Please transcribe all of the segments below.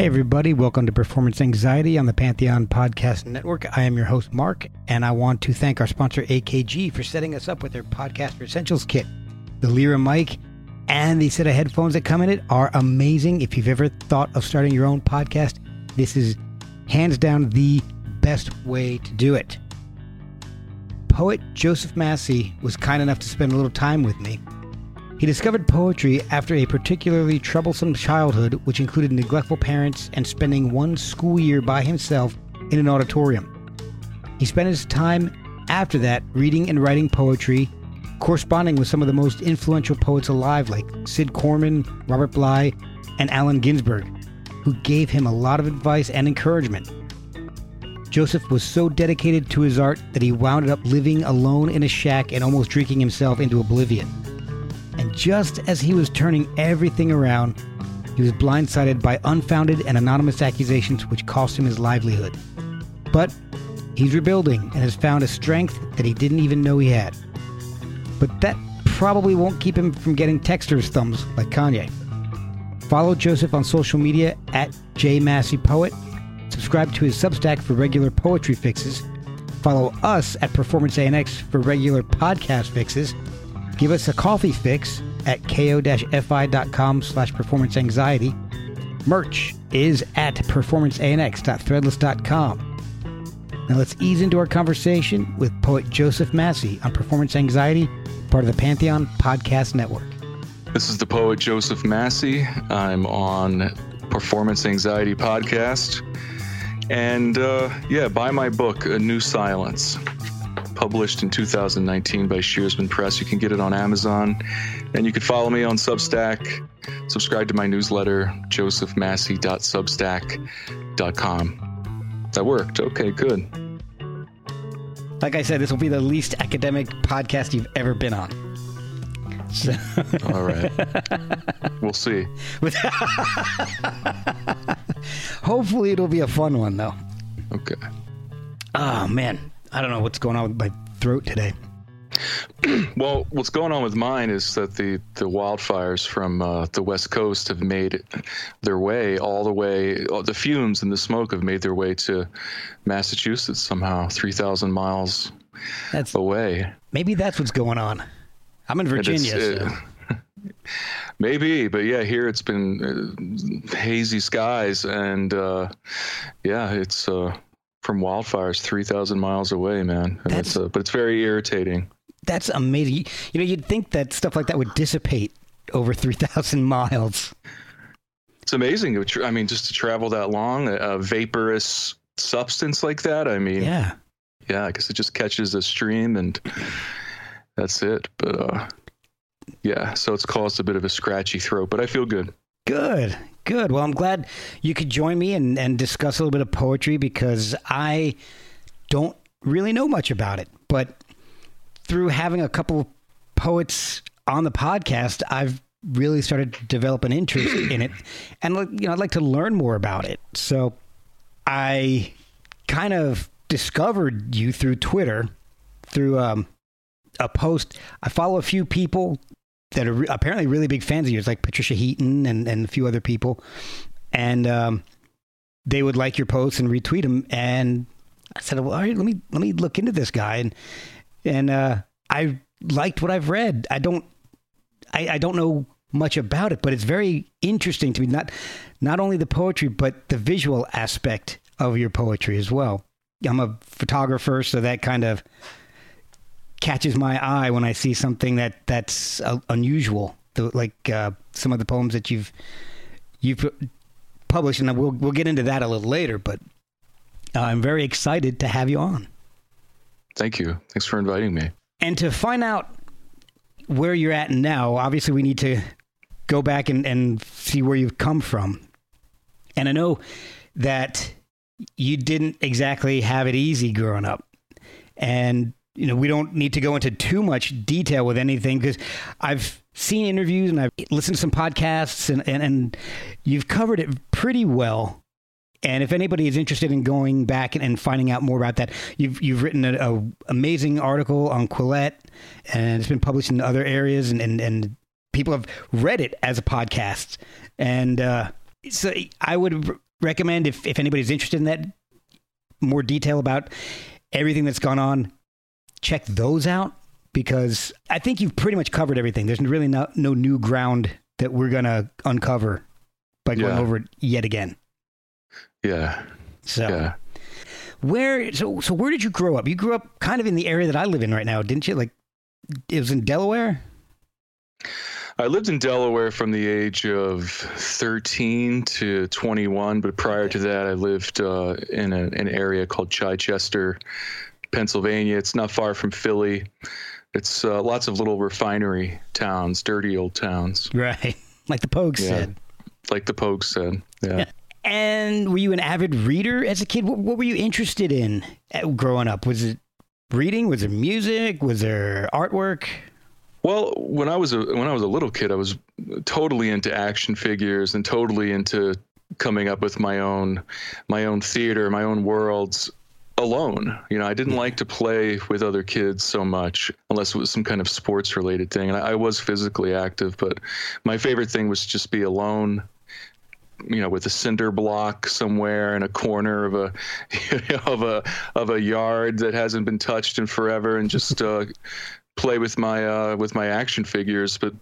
Hey, everybody, welcome to Performance Anxiety on the Pantheon Podcast Network. I am your host, Mark, and I want to thank our sponsor, AKG, for setting us up with their Podcaster Essentials kit. The Lyra mic and the set of headphones that come in it are amazing. If you've ever thought of starting your own podcast, this is hands down the best way to do it. Poet Joseph Massey was kind enough to spend a little time with me he discovered poetry after a particularly troublesome childhood, which included neglectful parents and spending one school year by himself in an auditorium. He spent his time after that reading and writing poetry, corresponding with some of the most influential poets alive like Cid Corman, Robert Bly, and Allen Ginsberg, who gave him a lot of advice and encouragement. Joseph was so dedicated to his art that he wound up living alone in a shack and almost drinking himself into oblivion. And just as he was turning everything around, he was blindsided by unfounded and anonymous accusations which cost him his livelihood. But he's rebuilding and has found a strength that he didn't even know he had. But that probably won't keep him from getting texters' thumbs like Kanye. Follow Joseph on social media at jmasseypoet. Subscribe to his Substack for regular poetry fixes. Follow us at Performance ANX for regular podcast fixes. Give us a coffee fix at ko-fi.com slash performance anxiety. Merch is at performanceanx.threadless.com. Now let's ease into our conversation with poet Joseph Massey on performance anxiety, part of the Pantheon Podcast Network. This is the poet Joseph Massey. I'm on Performance Anxiety Podcast. And uh, yeah, buy my book, A New Silence published in 2019 by Shearsman Press. You can get it on Amazon. And you can follow me on Substack. Subscribe to my newsletter, josephmassey.substack.com. That worked. Okay, good. Like I said, this will be the least academic podcast you've ever been on. So. All right. we'll see. Hopefully, it'll be a fun one, though. Okay. Oh, man. I don't know what's going on with my throat today. well, what's going on with mine is that the, the wildfires from uh, the west coast have made their way all the way. Uh, the fumes and the smoke have made their way to Massachusetts somehow, three thousand miles that's, away. Maybe that's what's going on. I'm in Virginia. So. Uh, maybe, but yeah, here it's been uh, hazy skies, and uh, yeah, it's uh, from wildfires 3,000 miles away, man. That's, uh, but it's very irritating. That's amazing. You know, you'd think that stuff like that would dissipate over 3,000 miles. It's amazing. I mean, just to travel that long, a vaporous substance like that. I mean, yeah, yeah. I guess it just catches a stream and that's it. But uh, yeah, so it's caused a bit of a scratchy throat, but I feel good. Good, good. Well, I'm glad you could join me and, and discuss a little bit of poetry because I don't really know much about it. But through having a couple of poets on the podcast, I've really started to develop an interest in it. And, you know, I'd like to learn more about it. So I kind of discovered you through Twitter, through um, a post. I follow a few people that are re- apparently really big fans of yours, like Patricia Heaton and, and a few other people. And um, they would like your posts and retweet them. And I said, well, all right, let me let me look into this guy. And and uh, I liked what I've read. I don't I, I don't know much about it, but it's very interesting to me. Not not only the poetry, but the visual aspect of your poetry as well. I'm a photographer, so that kind of catches my eye when I see something that that's uh, unusual, the, like uh, some of the poems that you've you've published, and we'll we'll get into that a little later. But uh, I'm very excited to have you on. Thank you. Thanks for inviting me. And to find out where you're at now, obviously we need to go back and, and see where you've come from. And I know that you didn't exactly have it easy growing up. And you know, we don't need to go into too much detail with anything because I've seen interviews and I've listened to some podcasts and, and, and you've covered it pretty well. And if anybody is interested in going back and, and finding out more about that, you've you've written an amazing article on Quillette, and it's been published in other areas, and, and, and people have read it as a podcast. And uh, so I would recommend if, if anybody's interested in that more detail about everything that's gone on, check those out because I think you've pretty much covered everything. There's really no, no new ground that we're going to uncover by going Yeah. over it yet again. Yeah. So Yeah. where so so where did you grow up? You grew up kind of in the area that I live in right now, didn't you? Like it was in Delaware? I lived in Delaware from the age of 13 to 21, but prior to that, I lived uh, in a, an area called Chichester, Pennsylvania. It's not far from Philly. It's uh, lots of little refinery towns, dirty old towns, Right. Like the Pogues Yeah. said. like the Pogues said. Yeah. And were you an avid reader as a kid? What, what were you interested in growing up? Was it reading? Was there music? Was there artwork? Well, when I was a when I was a little kid, I was totally into action figures and totally into coming up with my own my own theater, my own worlds alone. You know, I didn't like to play with other kids so much unless it was some kind of sports related thing. And I, I was physically active, but my favorite thing was just be alone. You know, with a cinder block somewhere in a corner of a of a of a yard that hasn't been touched in forever, and just uh, play with my uh, with my action figures. But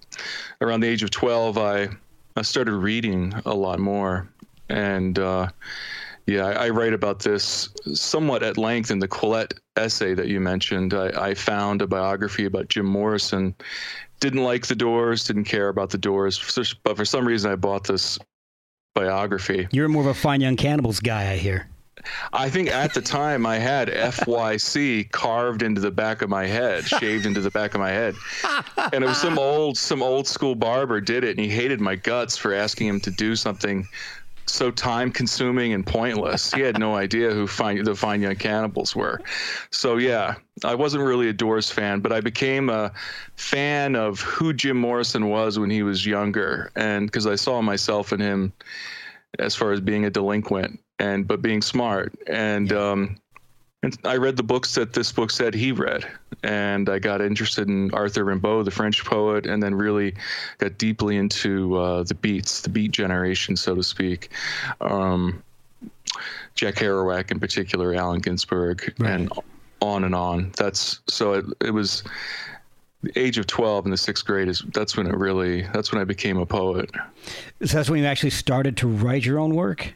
around the age of twelve, I I started reading a lot more, and uh, yeah, I, I write about this somewhat at length in the Quillette essay that you mentioned. I, I found a biography about Jim Morrison. Didn't like the Doors, didn't care about the Doors, but for some reason I bought this biography. You're more of a fine young cannibals guy, I hear. I think at the time I had FYC carved into the back of my head, shaved into the back of my head. And it was some old some old school barber did it and he hated my guts for asking him to do something so time consuming and pointless. He had no idea who fine, the Fine Young Cannibals were. So yeah, I wasn't really a Doors fan, but I became a fan of who Jim Morrison was when he was younger and because I saw myself in him as far as being a delinquent and but being smart and um and I read the books that this book said he read, and I got interested in Arthur Rimbaud, the French poet, and then really got deeply into uh, the beats, the beat generation, so to speak. Um, Jack Kerouac, in particular, Allen Ginsberg, and on and on. That's so it, it was the age of 12 in the sixth grade is that's when it really that's when I became a poet. So that's when you actually started to write your own work?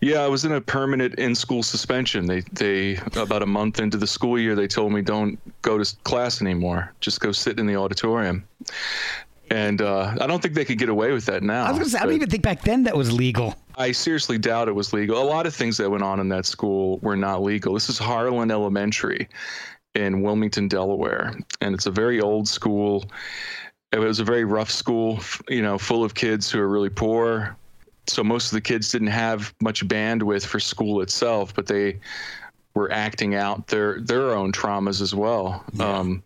Yeah, I was in a permanent in-school suspension. They they about a month into the school year, they told me don't go to class anymore. Just go sit in the auditorium. And uh, I don't think they could get away with that now. I was going to say, I don't even think back then that was legal. I seriously doubt it was legal. A lot of things that went on in that school were not legal. This is Harlan Elementary in Wilmington, Delaware, and it's a very old school. It was a very rough school, you know, full of kids who are really poor. So most of the kids didn't have much bandwidth for school itself, but they were acting out their their own traumas as well. Um,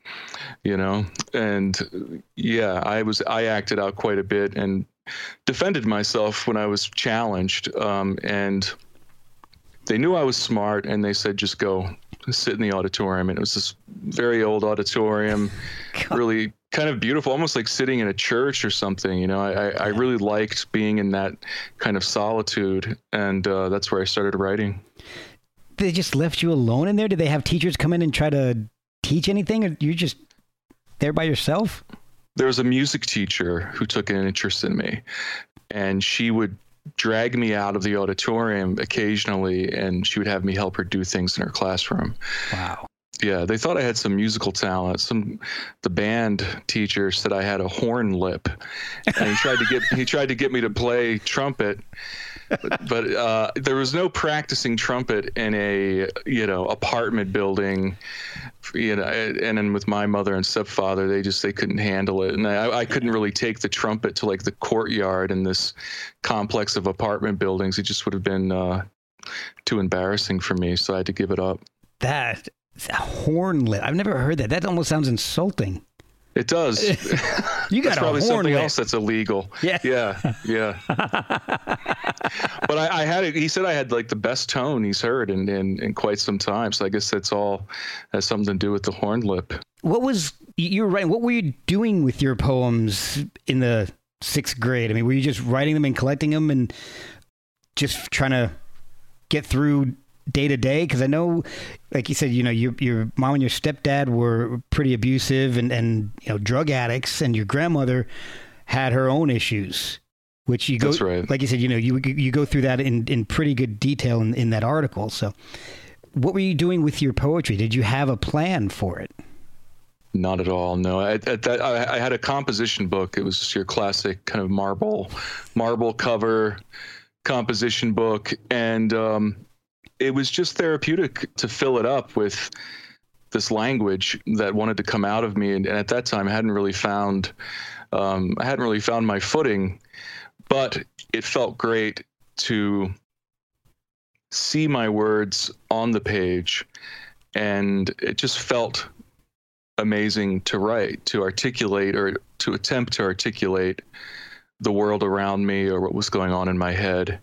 you know, and yeah, I was I acted out quite a bit and defended myself when I was challenged. Um, and they knew I was smart, and they said, "Just go, sit in the auditorium, and it was this very old auditorium, really kind of beautiful, almost like sitting in a church or something. You know, I, I really liked being in that kind of solitude, and uh, that's where I started writing. They just left you alone in there. Did they have teachers come in and try to teach anything, or you're just there by yourself? There was a music teacher who took an interest in me, and she would drag me out of the auditorium occasionally, and she would have me help her do things in her classroom. Wow. Yeah, they thought I had some musical talent. Some the band teacher said I had a horn lip, and he tried to get he tried to get me to play trumpet, but, uh, there was no practicing trumpet in a you know apartment building, you know. And then with my mother and stepfather, they just they couldn't handle it, and I, I couldn't really take the trumpet to like the courtyard in this complex of apartment buildings. It just would have been uh, too embarrassing for me, so I had to give it up. That hornlet. I've never heard that. That almost sounds insulting. It does. you got that's probably horn something lip. else that's illegal. Yeah. Yeah. Yeah. but I, I had it. He said I had like the best tone he's heard in, in, in quite some time. So I guess that's all has something to do with the horn lip. What was you were writing? What were you doing with your poems in the sixth grade? I mean, were you just writing them and collecting them and just trying to get through day to day? Because I know, like you said, you know, your your mom and your stepdad were pretty abusive and and you know drug addicts, and your grandmother had her own issues. Which you go, That's right. like you said, you know, you you go through that in, in pretty good detail in, in that article. So, what were you doing with your poetry? Did you have a plan for it? Not at all. No, that I, I had a composition book. It was just your classic kind of marble, marble cover composition book, and um, it was just therapeutic to fill it up with this language that wanted to come out of me. And, and at that time, I hadn't really found, um, I hadn't really found my footing, but it felt great to see my words on the page, and it just felt amazing to write, to articulate, or to attempt to articulate the world around me or what was going on in my head.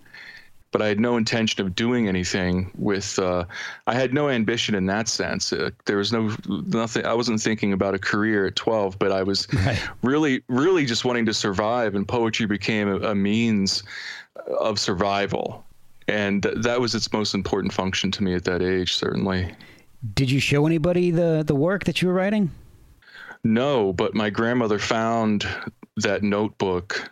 But I had no intention of doing anything with. Uh, I had no ambition in that sense. Uh, there was no nothing. I wasn't thinking about a career at 12, but I was Right. really, really just wanting to survive. And poetry became a, a means of survival, and that was its most important function to me at that age. Certainly. Did you show anybody the the work that you were writing? No, but my grandmother found that notebook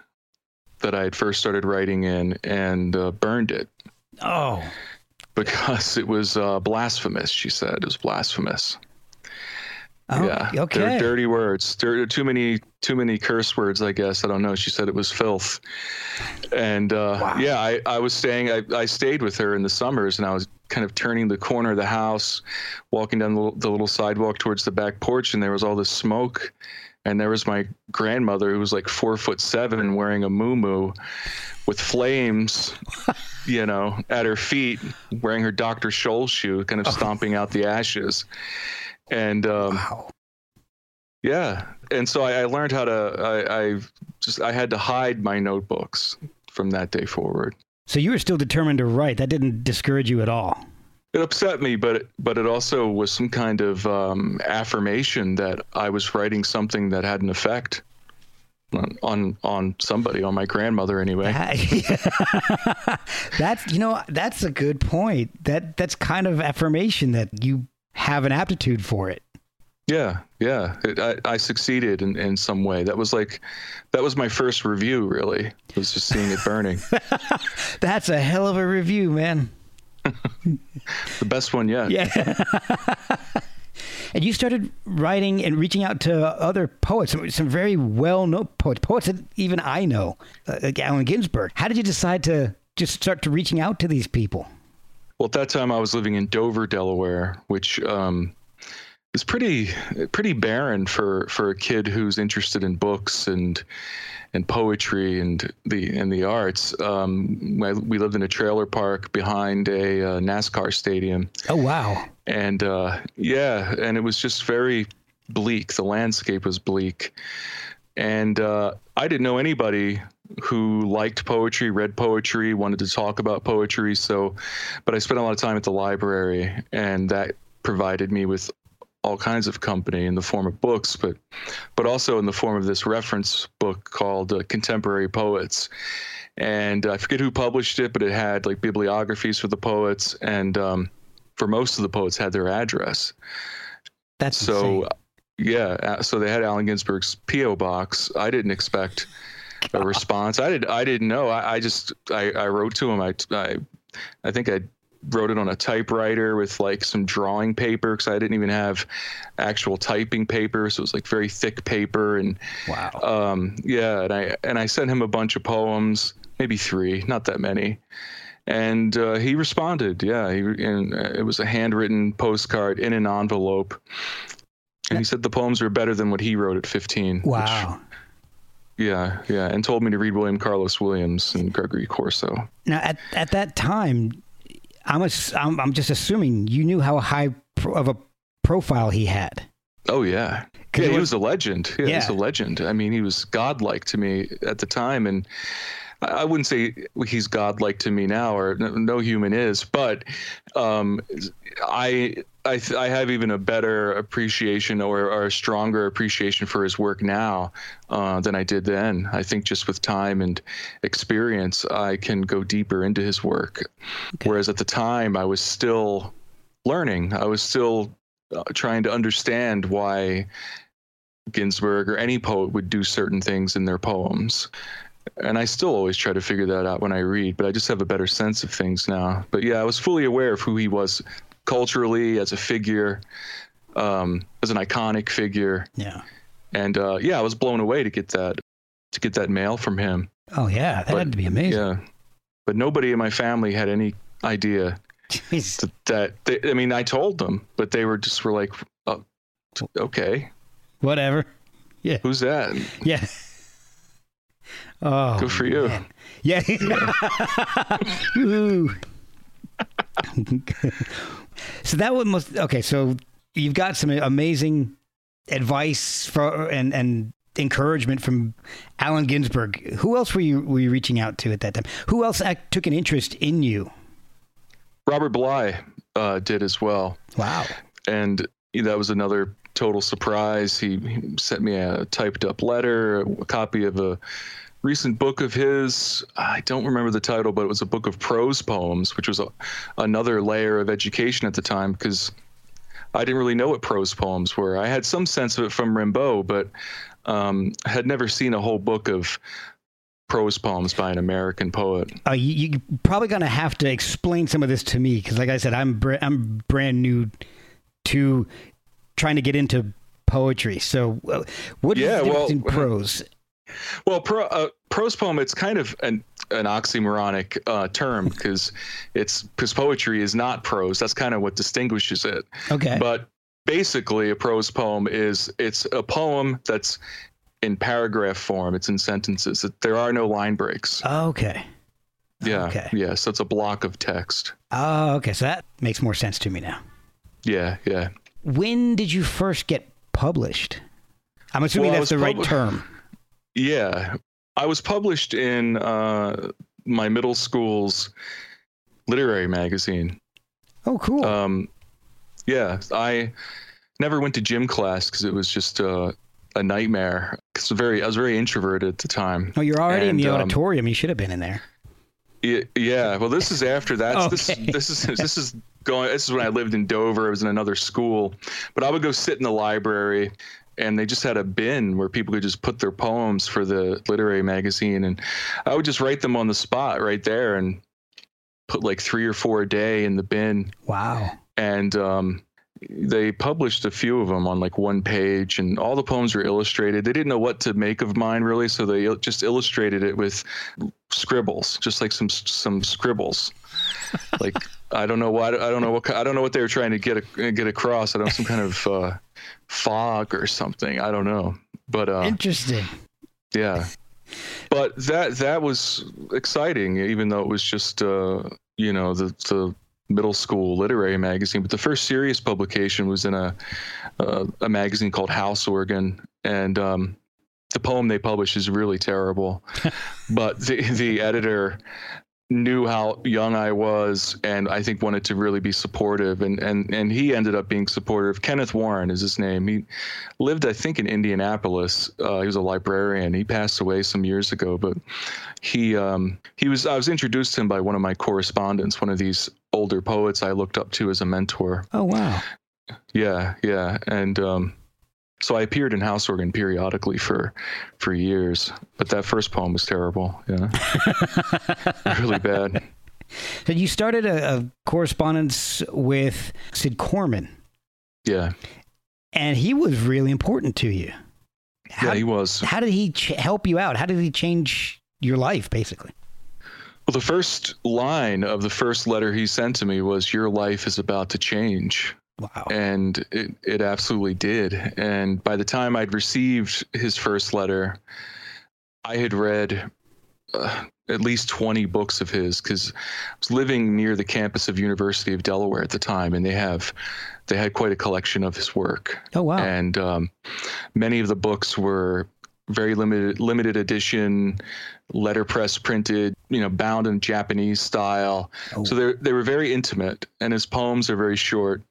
that I had first started writing in and uh, burned it Oh, because it was uh, blasphemous. She said it was blasphemous. oh yeah, okay. They're dirty words. There are too many, too many curse words. I guess I don't know. She said it was filth, and uh, Wow. yeah, I, I was staying. I, I stayed with her in the summers, and I was kind of turning the corner of the house, walking down the, the little sidewalk towards the back porch, and there was all this smoke, and there was my grandmother who was like four foot seven, wearing a muumuu, with flames, you know, at her feet, wearing her Dr. Scholl shoe, kind of stomping out the ashes, and um, wow. yeah, and so I, I learned how to. I, I just I had to hide my notebooks from that day forward. So you were still determined to write. That didn't discourage you at all. It upset me, but but it also was some kind of um, affirmation that I was writing something that had an effect on on, on somebody, on my grandmother anyway. that's you know that's a good point. That that's kind of affirmation that you have an aptitude for it. Yeah, yeah, it, I, I succeeded in, in some way. That was like, that was my first review. Really, it was just seeing it burning. That's a hell of a review, man. the best one yet. Yeah. and you started writing and reaching out to other poets, some, some very well-known poets, poets that even I know, uh, like Allen Ginsberg. How did you decide to just start to reaching out to these people? Well, at that time, I was living in Dover, Delaware, which um, is pretty pretty barren for for a kid who's interested in books and and poetry and the and the arts. Um, we lived in a trailer park behind a uh, NASCAR stadium, Oh wow! and uh, yeah, and it was just very bleak. The landscape was bleak, and uh, I didn't know anybody who liked poetry, read poetry, wanted to talk about poetry. So, but I spent a lot of time at the library, and that provided me with all kinds of company in the form of books, but but also in the form of this reference book called uh, Contemporary Poets. And I forget who published it, but it had like bibliographies for the poets, and um, for most of the poets had their address. That's so. insane. Yeah, so they had Allen Ginsberg's PO box. I didn't expect a response. I did. I didn't know. I, I just I, I wrote to him. I, I I think I wrote it on a typewriter with like some drawing paper because I didn't even have actual typing paper, so it was like very thick paper and Wow. um, yeah, and I and I sent him a bunch of poems, maybe three, not that many, and uh, he responded. Yeah, he and uh, it was a handwritten postcard in an envelope, and he said the poems were better than what he wrote at 15. which- wow. yeah, yeah, and told me to read William Carlos Williams and Gregory Corso. Now, at at that time, I'm, ass- I'm I'm just assuming you knew how high pro- of a profile he had. Oh yeah, yeah. He was- was a legend. Yeah, Yeah. a legend. I mean, he was godlike to me at the time, and I wouldn't say he's godlike to me now, or no, human is. But um, I I th- I have even a better appreciation or, or a stronger appreciation for his work now uh, than I did then. I think just with time and experience, I can go deeper into his work. Whereas at the time, I was still learning. I was still uh, trying to understand why Ginsberg or any poet would do certain things in their poems. And I still always try to figure that out when I read, but I just have a better sense of things now. But yeah, I was fully aware of who he was culturally as a figure, um, as an iconic figure, Yeah. and uh, yeah, I was blown away to get that to get that mail from him. Oh yeah, that But- had to be amazing. Yeah, but nobody in my family had any idea Jeez. that, they, I mean, I told them, but they were just were like, oh, okay, Whatever. Yeah. who's that? Yeah. Oh. Good for you. man. Yeah. Woo. so that one must okay. So you've got some amazing advice for and and encouragement from Allen Ginsberg. Who else were you were you reaching out to at that time? Who else act, took an interest in you? Robert Bly uh, did as well, Wow. and that was another total surprise. He, he sent me a typed up letter, a copy of a recent book of his. I don't remember the title, but it was a book of prose poems, which was a, another layer of education at the time because I didn't really know what prose poems were. I had some sense of it from Rimbaud, but um, had never seen a whole book of prose poems by an American poet. Uh, you, you're probably gonna have to explain some of this to me because, like I said, I'm br- I'm brand new to trying to get into poetry. So, uh, what is Yeah, well- in prose? Well, pro, uh, prose poem, it's kind of an, an oxymoronic uh, term because it's because poetry is not prose. That's kind of what distinguishes it. Okay. But basically, a prose poem is it's a poem that's in paragraph form. It's in sentences. There are no line breaks. okay. Yeah. okay. Yeah. So it's a block of text. Oh, okay. So that makes more sense to me now. Yeah. Yeah. When did you first get published? I'm assuming Well, that's the right term. Yeah. I was published in uh, my middle school's literary magazine. Oh, cool. Um, yeah, I never went to gym class because it was just uh, a nightmare. 'Cause very, I was very introverted at the time. oh, you're already in the and, um, auditorium. You should have been in there. Yeah, yeah. Well, this is after that. This this is this is going. This is when I lived in Dover. I was in another school, but I would go sit in the library, and they just had a bin where people could just put their poems for the literary magazine, and I would just write them on the spot right there, and put like three or four a day in the bin. Wow. and um, they published a few of them on like one page and all the poems were illustrated. They didn't know what to make of mine really so they just illustrated it with scribbles just like some some scribbles. Like i don't know what i don't know what i don't know what they were trying to get get across. I don't know some kind of uh, fog or something. I don't know. But uh, Interesting. yeah. But that that was exciting even though it was just uh you know the the middle school literary magazine but the first serious publication was in a uh, a magazine called house organ and um the poem they published is really terrible but the the editor knew how young I was, and I think wanted to really be supportive. And and and he ended up being supportive. Kenneth Warren is his name. He lived, I think, in Indianapolis. Uh, he was a librarian. He passed away some years ago, but he um, he was. I was introduced to him by one of my correspondents, one of these older poets I looked up to as a mentor. Oh wow. Yeah, yeah, and um, so I appeared in House Organ periodically for for years, but that first poem was terrible. Yeah, really bad. So you started a, a, correspondence with Cid Corman. Yeah, and he was really important to you. How, yeah, he was. How did he ch- help you out? How did he change your life, basically? Well, the first line of the first letter he sent to me was, "Your life is about to change." Wow. And it, it absolutely did. And by the time I'd received his first letter, I had read uh, at least 20 books of his because I was living near the campus of University of Delaware at the time, and they have they had quite a collection of his work. Oh wow! And um, many of the books were very limited limited edition, letterpress printed, you know, bound in Japanese style. Oh. So they they were very intimate, and his poems are very short.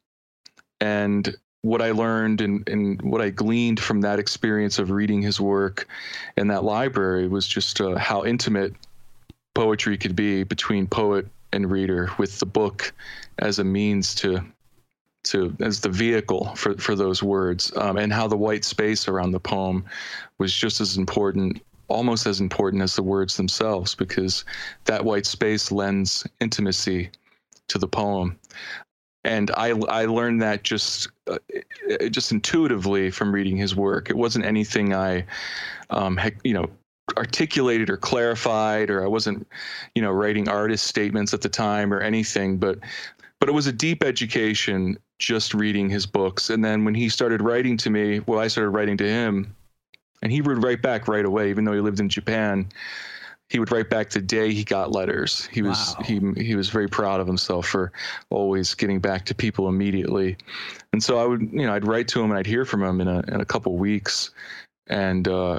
And what I learned and, and what I gleaned from that experience of reading his work in that library was just uh, how intimate poetry could be between poet and reader with the book as a means to to as the vehicle for, for those words um, and how the white space around the poem was just as important almost as important as the words themselves because that white space lends intimacy to the poem and I I learned that just uh, just intuitively from reading his work. It wasn't anything I, um, had, you know, articulated or clarified, or I wasn't, you know, writing artist statements at the time or anything. But but it was a deep education just reading his books. And then when he started writing to me, well, I started writing to him, and he would write back right away, even though he lived in Japan he would write back the day he got letters. He was wow. he he was very proud of himself for always getting back to people immediately. And so I would you know I'd write to him and I'd hear from him in a in a couple weeks, and uh,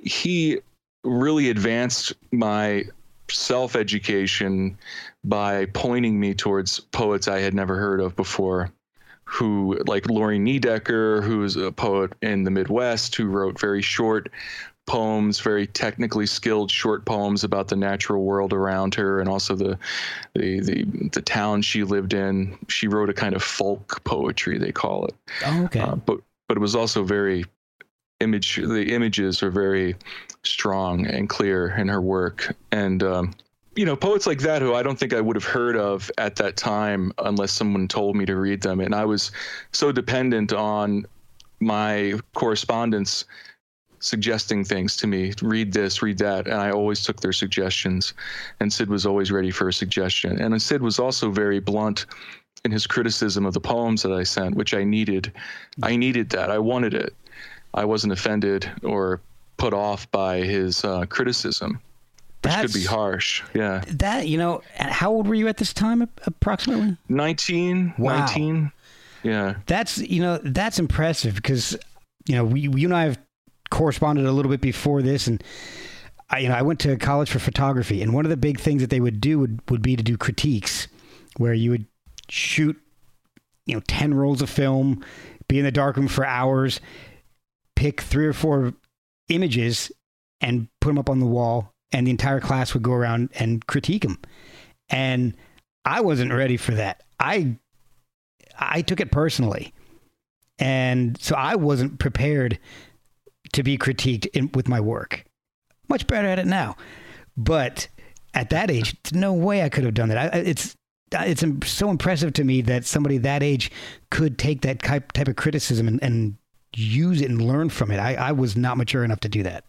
he really advanced my self education by pointing me towards poets I had never heard of before who like Lorine Niedecker, who's a poet in the Midwest, who wrote very short poems, very technically skilled short poems about the natural world around her and also the the the, the town she lived in. She wrote a kind of folk poetry, they call it. Oh, okay. Uh, but but it was also very image. The images are very strong and clear in her work, and um, you know poets like that who I don't think I would have heard of at that time unless someone told me to read them. And I was so dependent on my correspondents suggesting things to me read this read that. And i always took their suggestions. And Cid was always ready for a suggestion. And Cid was also very blunt in his criticism of the poems that i sent which i needed. I needed that. I wanted it. I wasn't offended or put off by his uh, criticism which That's, could be harsh. Yeah. that you know how old were you at this time approximately? 19 wow. 19 yeah. That's you know that's impressive because you know we you and i have corresponded a little bit before this, and I, you know, I went to college for photography, and one of the big things that they would do would, would be to do critiques, where you would shoot, you know, ten rolls of film, be in the darkroom for hours, pick three or four images, and put them up on the wall, and the entire class would go around and critique him. And I wasn't ready for that. I I took it personally. And so I wasn't prepared to be critiqued in, with my work. Much better at it now, but at that age, there's no way I could have done that. I, it's it's so impressive to me that somebody that age could take that type type of criticism and, and use it and learn from it. I, I was not mature enough to do that.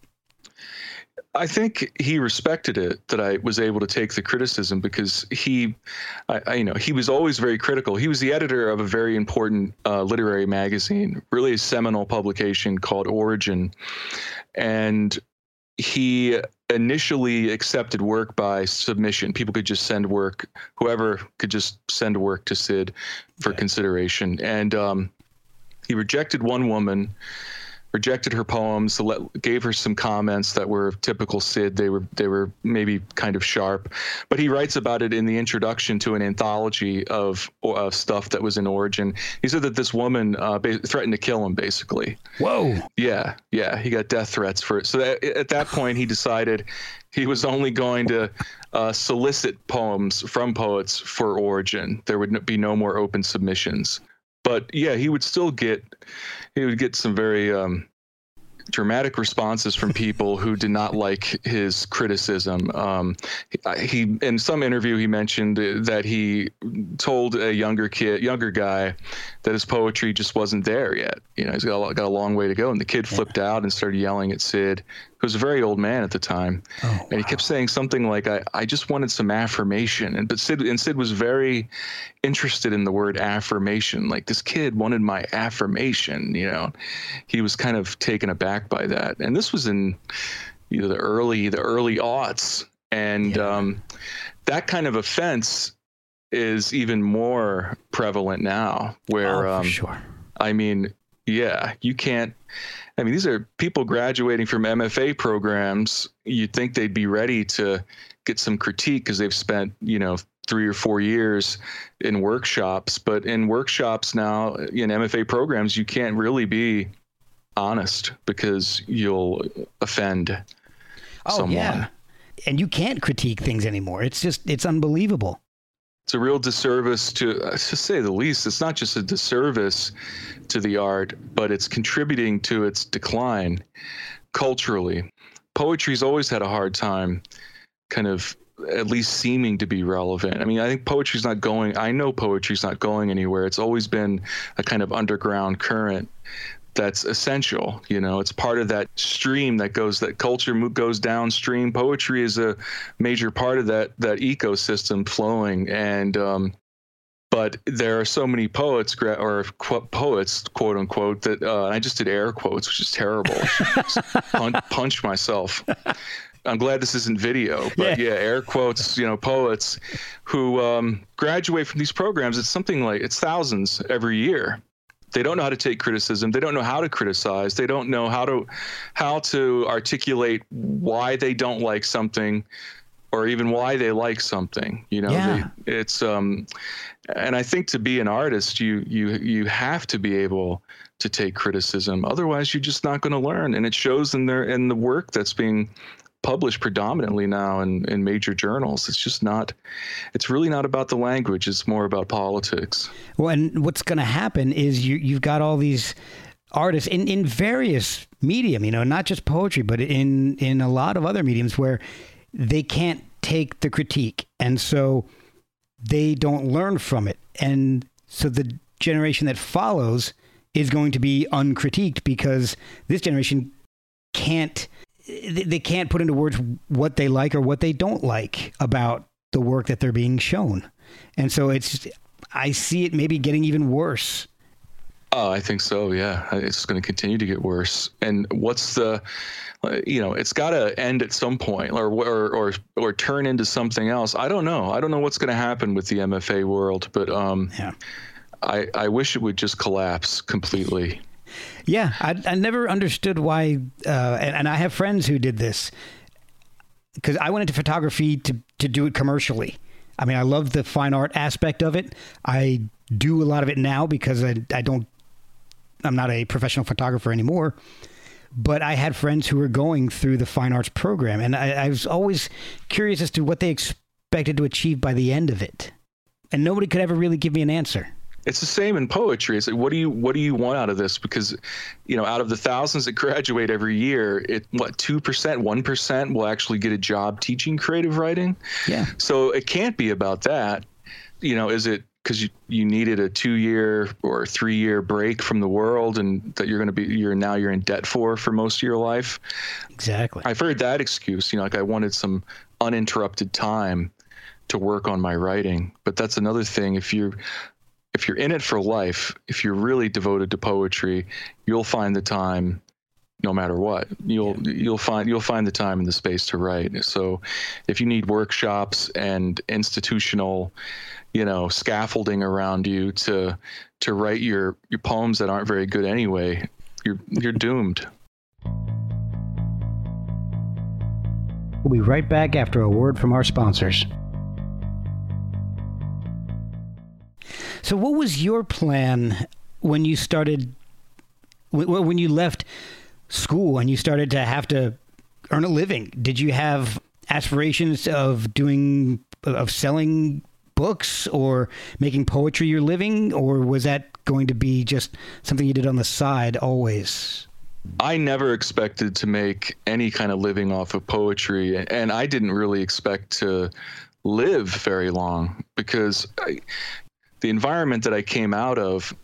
I think he respected it that I was able to take the criticism because he, I, I, you know, he was always very critical. He was the editor of a very important uh, literary magazine, really a seminal publication called Origin, and he initially accepted work by submission. People could just send work, whoever could just send work to Cid for consideration, and um, he rejected one woman rejected her poems, let, gave her some comments that were typical Cid. They were they were maybe kind of sharp, but he writes about it in the introduction to an anthology of of stuff that was in Origin. He said that this woman uh, threatened to kill him, basically. Whoa. Yeah, yeah. He got death threats for it. So that, at that point, he decided he was only going to uh, solicit poems from poets for Origin. There would be no more open submissions but yeah, he would still get he would get some very um, dramatic responses from people who did not like his criticism. Um, he in some interview he mentioned that he told a younger kid, younger guy, that his poetry just wasn't there yet. You know, he's got a, got a long way to go. And the kid flipped out and started yelling at Cid, who was a very old man at the time, oh, and he kept saying something like, "I, I just wanted some affirmation." And but Cid and Cid was very interested in the word affirmation. Like this kid wanted my affirmation. You know, he was kind of taken aback by that. And this was in you know the early the early aughts, and yeah. um, that kind of offense is even more prevalent now. Where oh, um, sure. I mean, yeah, you can't. I mean, these are people graduating from MFA programs. You'd think they'd be ready to get some critique because they've spent, you know, three or four years in workshops. But in workshops now, in MFA programs, you can't really be honest because you'll offend oh, someone. Yeah. And you can't critique things anymore. It's just, it's unbelievable it's a real disservice to, uh, to say the least. It's not just a disservice to the art, but it's contributing to its decline culturally. Poetry's always had a hard time kind of at least seeming to be relevant. I mean, I think poetry's not going, I know poetry's not going anywhere. It's always been a kind of underground current that's essential. You know, it's part of that stream that goes that culture goes downstream. Poetry is a major part of that that ecosystem flowing, and um, but there are so many poets or qu- poets quote unquote that uh, I just did air quotes, which is terrible. punch, punch myself. I'm glad this isn't video, but yeah. yeah, air quotes, you know, poets who um, graduate from these programs. It's something like it's thousands every year they don't know how to take criticism. They don't know how to criticize. They don't know how to how to articulate why they don't like something or even why they like something you know? Yeah. they, it's um and i think to be an artist you you you have to be able to take criticism. Otherwise you're just not going to learn. And it shows in their in the work that's being published predominantly now in, in major journals. It's just not, it's really not about the language. It's more about politics. Well, and what's going to happen is you, you've got all these artists in, in various medium, you know, not just poetry, but in, in a lot of other mediums where they can't take the critique. And so they don't learn from it. And so the generation that follows is going to be uncritiqued because this generation can't they can't put into words what they like or what they don't like about the work that they're being shown. And so it's, I see it maybe getting even worse. Oh, I think so. Yeah, it's going to continue to get worse. And what's the, you know, it's got to end at some point, or or or or turn into something else. I don't know. I don't know what's going to happen with the MFA world, but um, yeah. I I wish it would just collapse completely. Yeah, I, I never understood why, uh, and, and I have friends who did this because I went into photography to to do it commercially. I mean, I love the fine art aspect of it. I do a lot of it now because I I don't I'm not a professional photographer anymore. But I had friends who were going through the fine arts program, and I, I was always curious as to what they expected to achieve by the end of it. And nobody could ever really give me an answer. It's the same in poetry. It's like, what do you what do you want out of this? Because, you know, out of the thousands that graduate every year, it what two percent, one percent will actually get a job teaching creative writing. Yeah. So it can't be about that. You know, is it because you, you needed a two year or three year break from the world and that you're going to be you're now you're in debt for for most of your life exactly i've heard that excuse you know like i wanted some uninterrupted time to work on my writing but that's another thing if you're if you're in it for life, if you're really devoted to poetry, you'll find the time no matter what. You'll yeah. you'll find you'll find the time and the space to write. So if you need workshops and institutional, you know, scaffolding around you to to write your your poems that aren't very good anyway, you're you're doomed. We'll be right back after a word from our sponsors. So, what was your plan when you started, when you left school and you started to have to earn a living? Did you have aspirations of doing, of selling books or making poetry your living, or was that going to be just something you did on the side always? I never expected to make any kind of living off of poetry, and I didn't really expect to live very long because I, the environment that I came out of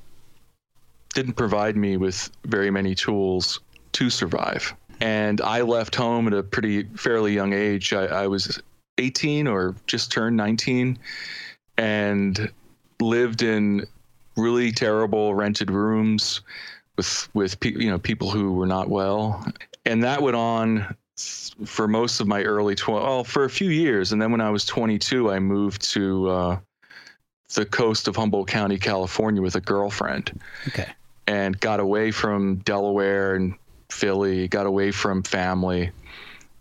didn't provide me with very many tools to survive. And I left home at a pretty fairly young age. I, I was 18 or just turned 19 and lived in really terrible rented rooms with with pe- you know people who were not well, and that went on for most of my early 12 well for a few years and then when i was 22 i moved to uh, the coast of humboldt county california with a girlfriend. Okay. And got away from delaware and philly got away from family.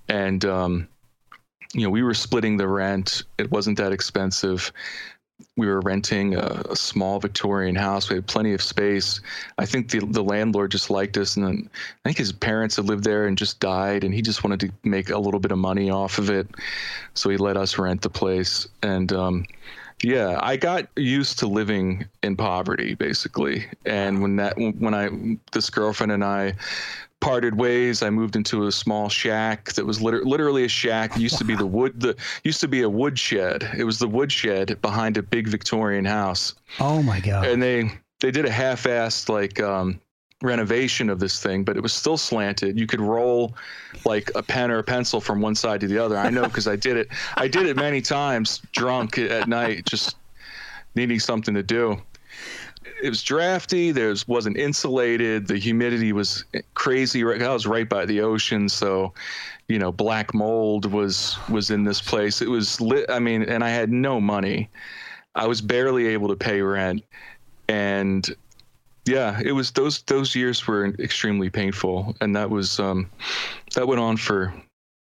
And um, you know we were splitting the rent. It wasn't that expensive. We were renting a, a, small Victorian house. We had plenty of space. I think the the landlord just liked us, and then I think his parents had lived there and just died, and he just wanted to make a little bit of money off of it, so he let us rent the place. And um, yeah, I got used to living in poverty basically. And when that when I this girlfriend and I parted ways. I moved into a small shack that was liter- literally a shack. It used to be the wood. The used to be a woodshed. It was the woodshed behind a big Victorian house. Oh my god! And they they did a half-assed like um, renovation of this thing, but it was still slanted. You could roll like a pen or a pencil from one side to the other. I know because I did it. I did it many times, drunk at night, just needing something to do it was drafty. There wasn't insulated. The humidity was crazy. I was right by the ocean, so you know, black mold was was in this place. It was lit. I mean, and I had no money. I was barely able to pay rent, and yeah, it was those those years were extremely painful, and that was um, that went on for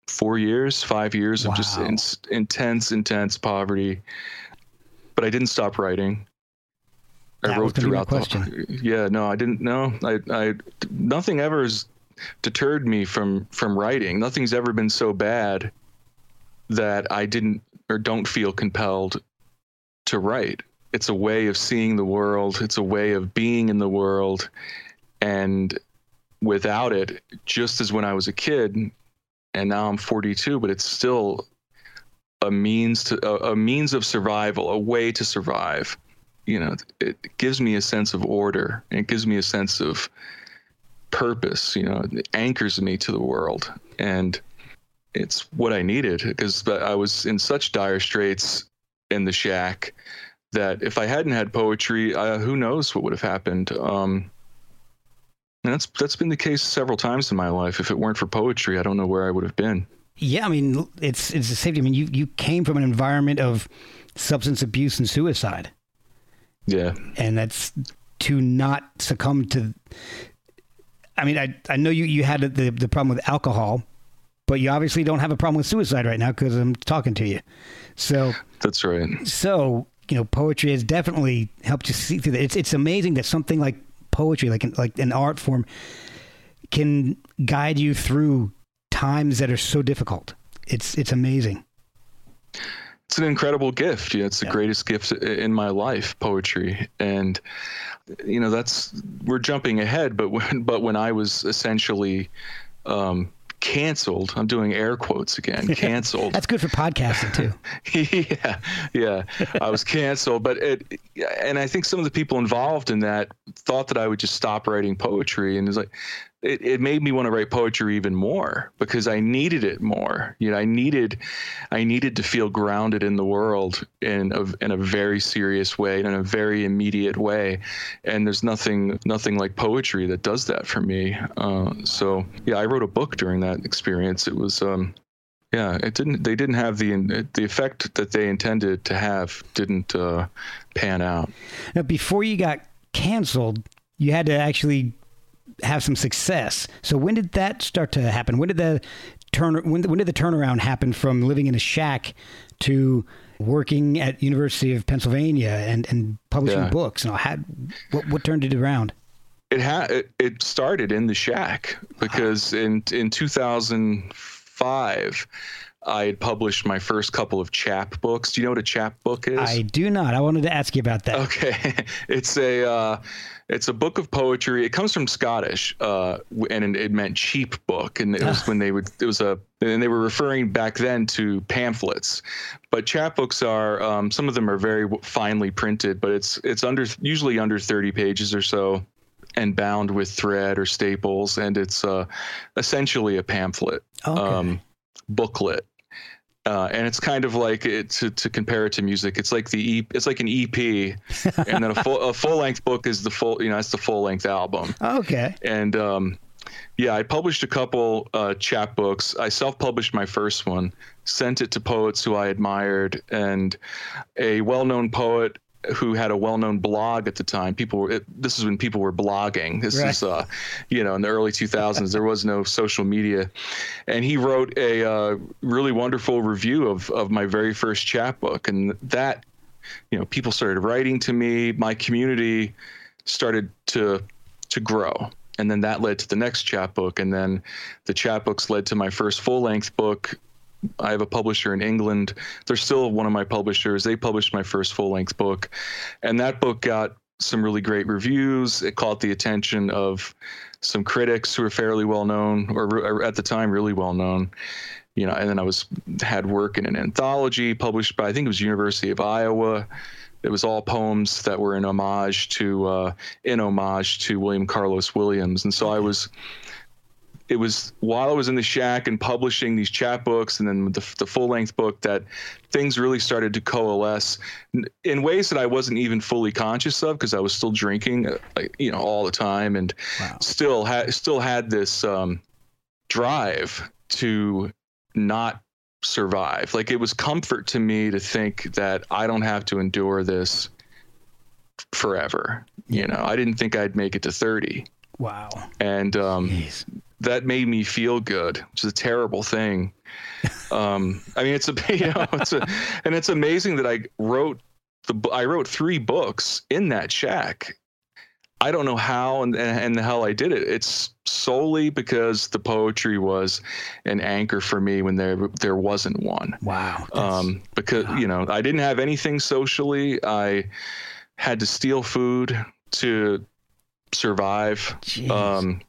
four years, five years wow. of just in, intense, intense poverty. But I didn't stop writing. I that wrote throughout the yeah no I didn't know I I nothing ever has deterred me from from writing nothing's ever been so bad that I didn't or don't feel compelled to write it's a way of seeing the world it's a way of being in the world and without it just as when I was a kid and now I'm 42 but it's still a means to a, a means of survival a way to survive you know, it gives me a sense of order. It gives me a sense of purpose. You know, it anchors me to the world, and it's what I needed because I was in such dire straits in the shack that if I hadn't had poetry, uh, who knows what would have happened. Um, and that's that's been the case several times in my life. If it weren't for poetry, I don't know where I would have been. Yeah, I mean, it's it's a safety. I mean, you you came from an environment of substance abuse and suicide. Yeah. And that's to not succumb to. I mean, I, I know you, you had the, the problem with alcohol, but you obviously don't have a problem with suicide right now because I'm talking to you. So that's right. So you know, poetry has definitely helped you see through that. It's it's amazing that something like poetry, like an, like an art form, can guide you through times that are so difficult. It's it's amazing it's an incredible gift. Yeah, it's the yeah. greatest gift in my life, poetry. And you know, that's we're jumping ahead, but when but when I was essentially um, canceled, I'm doing air quotes again, canceled. that's good for podcasting too. yeah, yeah, I was canceled, but it, and I think some of the people involved in that thought that I would just stop writing poetry, and it's like, it, it made me want to write poetry even more because I needed it more. You know, I needed I needed to feel grounded in the world in a in a very serious way, and in a very immediate way. And there's nothing nothing like poetry that does that for me. Uh, so yeah, I wrote a book during that experience. It was um, yeah, it didn't. They didn't have the the effect that they intended to have. Didn't uh, pan out. Now, before you got canceled, you had to actually have some success. So when did that start to happen? When did the turn when, when did the turnaround happen from living in a shack to working at University of Pennsylvania and, and publishing Yeah. books? You know, had what what turned it around? It had it, it started in the shack because in in 2005 I had published my first couple of chap books. Do you know what a chap book is? I do not. I wanted to ask you about that. Okay, it's a uh, it's a book of poetry. It comes from Scottish, uh, and it meant cheap book, and it was when they would it was a and they were referring back then to pamphlets. But chapbooks are um, some of them are very finely printed, but it's it's under usually under thirty pages or so, and bound with thread or staples, and it's uh, essentially a pamphlet Okay. booklet. Uh, and it's kind of like it, to, to compare it to music. It's like the e, it's like an EP, and then a full a full length book is the full you know that's the full length album. okay. And um, yeah, I published a couple uh, chapbooks. I self published my first one, sent it to poets who I admired, and a well known poet who had a well known blog at the time. People were it, this is when people were blogging. This Right. is uh, you know in the early 2000s. there was no social media, and he wrote a uh, really wonderful review of of my very first chapbook, and that you know people started writing to me. My community started to to grow and then that led to the next chapbook and then the chapbooks led to my first full-length book i have a publisher in england. They're still one of my publishers. They published my first full-length book and that book got some really great reviews. It caught the attention of some critics who are fairly well known or, or at the time really well known you know and then i was had work in an anthology published by i think it was university of iowa. It was all poems that were in homage to uh, in homage to William Carlos Williams, and so I was. It was while I was in the shack and publishing these chapbooks, and then the, the full length book that things really started to coalesce in ways that I wasn't even fully conscious of because I was still drinking, uh, like you know, all the time, and Wow. still had still had this um, drive to not survive. Like it was comfort to me to think that I don't have to endure this forever. You know, I didn't think I'd make it to 30. Wow. And um, Jeez. That made me feel good, which is a terrible thing. Um, I mean, it's a, you know, it's a, and it's amazing that I wrote the, I wrote three books in that shack. I don't know how and, and the hell I did it. It's solely because the poetry was an anchor for me when there, there wasn't one Wow. Um, because you know I didn't have anything socially. I had to steal food to survive. Um,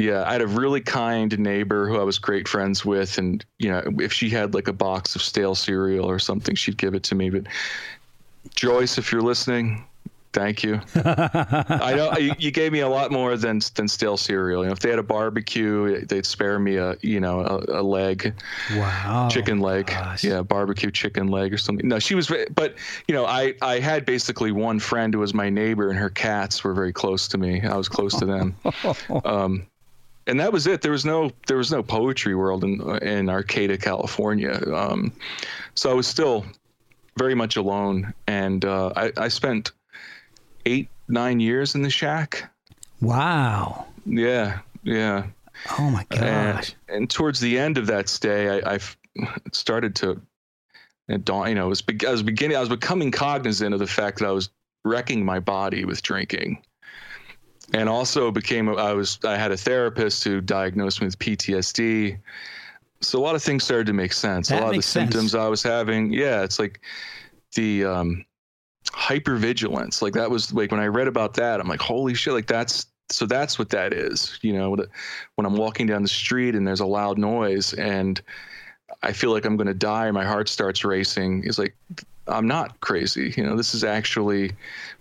yeah, I had a really kind neighbor who I was great friends with, and you know, if she had like a box of stale cereal or something, she'd give it to me. But Joyce, if you're listening, thank you. I know you, you gave me a lot more than than stale cereal. You know, if they had a barbecue, they'd spare me a you know a, a leg wow. chicken leg gosh. yeah barbecue chicken leg or something no she was but you know i i had basically one friend who was my neighbor and her cats were very close to me i was close to them um and that was it there was no there was no poetry world in in arcata california um so i was still very much alone and uh i i spent eight nine years in the shack Wow. yeah yeah Oh my gosh. and, and towards the end of that stay, I, I started to, it dawn, you know, it was, I was beginning, I was becoming cognizant of the fact that I was wrecking my body with drinking. And also became, I was, I had a therapist who diagnosed me with PTSD. So a lot of things started to make sense. That a lot of the sense. symptoms I was having. Yeah. It's like the, um, hypervigilance. Like that was like when I read about that, I'm like, holy shit, like that's so that's what that is. You know, when- when I'm walking down the street and there's a loud noise and I feel like I'm going to die, my heart starts racing. It's like I'm not crazy. You know, this is actually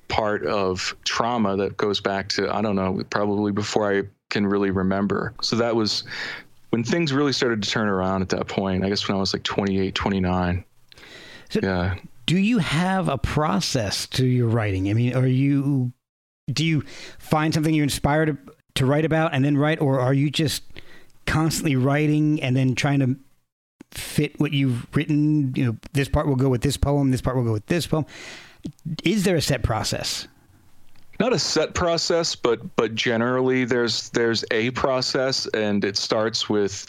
part of trauma that goes back to I don't know, probably before I can really remember. So that was when things really started to turn around at that point. I guess when I was like 28, 29. So- yeah. do you have a process to your writing? I mean, are you do you find something you're inspired to, to write about and then write, or are you just constantly writing and then trying to fit what you've written? You know, this part will go with this poem, this part will go with this poem. Is there a set process? not a set process, but but generally there's there's a process, and it starts with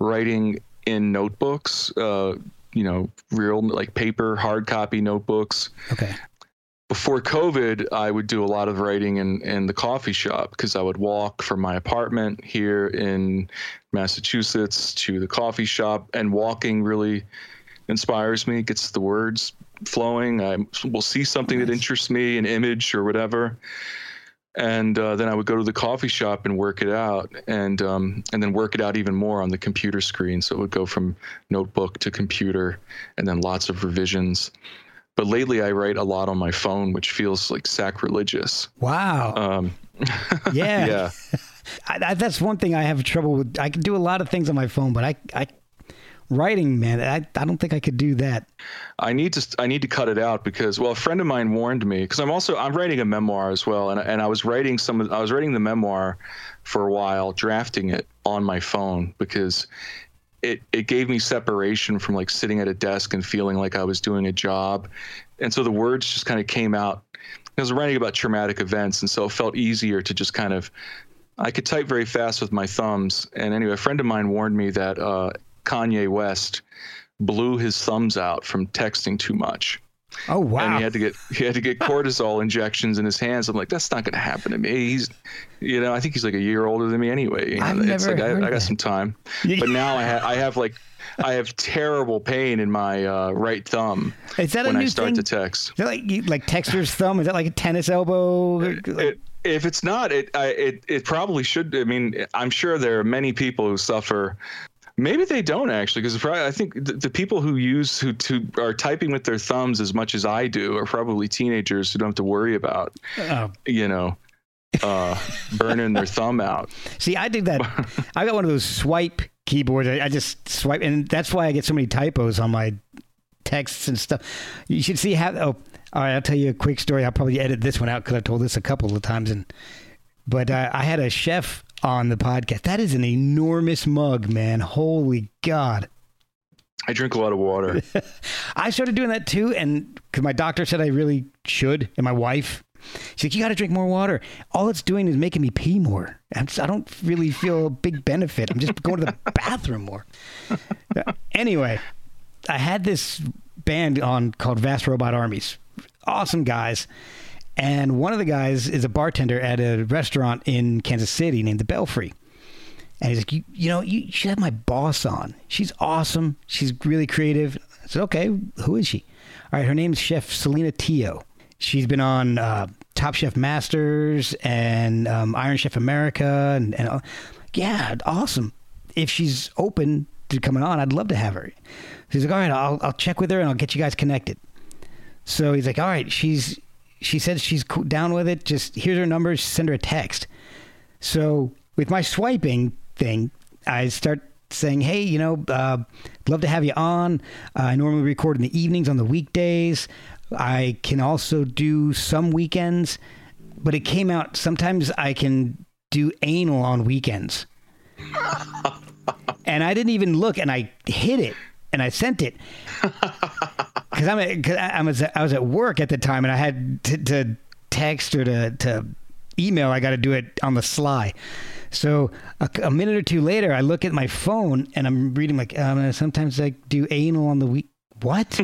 writing in notebooks. Uh, you know, real like paper, hard copy notebooks. Okay. Before COVID, I would do a lot of writing in, in the coffee shop because I would walk from my apartment here in Massachusetts to the coffee shop, and walking really inspires me, gets the words flowing. I will see something that interests me, an image or whatever, and uh, then I would go to the coffee shop and work it out, and um, and then work it out even more on the computer screen. So it would go from notebook to computer, and then lots of revisions. But lately, I write a lot on my phone, which feels like sacrilegious. Wow. Um, yeah. yeah. I, I, that's one thing I have trouble with. I can do a lot of things on my phone, but I, I writing, man, I, I don't think I could do that. I need to I need to cut it out because well, a friend of mine warned me because I'm also I'm writing a memoir as well, and and I was writing some I was writing the memoir for a while, drafting it on my phone because it it gave me separation from like sitting at a desk and feeling like I was doing a job, and so the words just kind of came out. I was writing about traumatic events, and so it felt easier to just kind of I could type very fast with my thumbs. And anyway, a friend of mine warned me that uh, Kanye West blew his thumbs out from texting too much. Oh wow! And he had to get he had to get cortisol injections in his hands. I'm like, that's not going to happen to me. He's, you know, I think he's like a year older than me anyway. You know, I've it's never like heard I, I got some time, but now I have I have like I have terrible pain in my uh, right thumb Is that a when I start thing? to text. Is that like you- like texter's thumb? Is that like a tennis elbow? It, if it's not, it, I, it it probably should. I mean, I'm sure there are many people who suffer. Maybe they don't actually, because I think the, the people who use who to are typing with their thumbs as much as I do are probably teenagers who don't have to worry about, Oh. you know, uh, burning their thumb out. See, I did that. I got one of those swipe keyboards. I, I just swipe, and that's why I get so many typos on my texts and stuff. You should see how. Oh, all right. I'll tell you a quick story. I'll probably edit this one out because I told this a couple of times. And but uh, I had a chef on the podcast. That is an enormous mug, man. Holy God. I drink a lot of water. I started doing that too, and because my doctor said I really should, and my wife, she's like, "You got to drink more water." All it's doing is making me pee more. Just, I don't really feel a big benefit. I'm just going to the bathroom more. anyway, I had this band on called Vast Robot Armies. Awesome guys. And one of the guys is a bartender at a restaurant in Kansas City named the Belfry. And he's like, you, you know, you should have my boss on. She's awesome. She's really creative. I said, okay, who is she? All right, her name's Chef Celina Tio. She's been on uh, Top Chef Masters and um, Iron Chef America. And, and uh, yeah, awesome. If she's open to coming on, I'd love to have her. He's like, all right, I'll, I'll check with her and I'll get you guys connected. So he's like, all right, she's she said she's down with it. Just here's her number. Send her a text. So with my swiping thing, I start saying, hey, you know, uh, love to have you on. Uh, I normally record in the evenings on the weekdays. I can also do some weekends, but it came out sometimes I can do anal on weekends. and I didn't even look, and I hit it, and I sent it because I'm at, cause I, I was I was at work at the time, and I had to, to text or to to email. I got to do it on the sly. So a, a minute or two later, I look at my phone and I'm reading like um, sometimes I do anal on the week. What?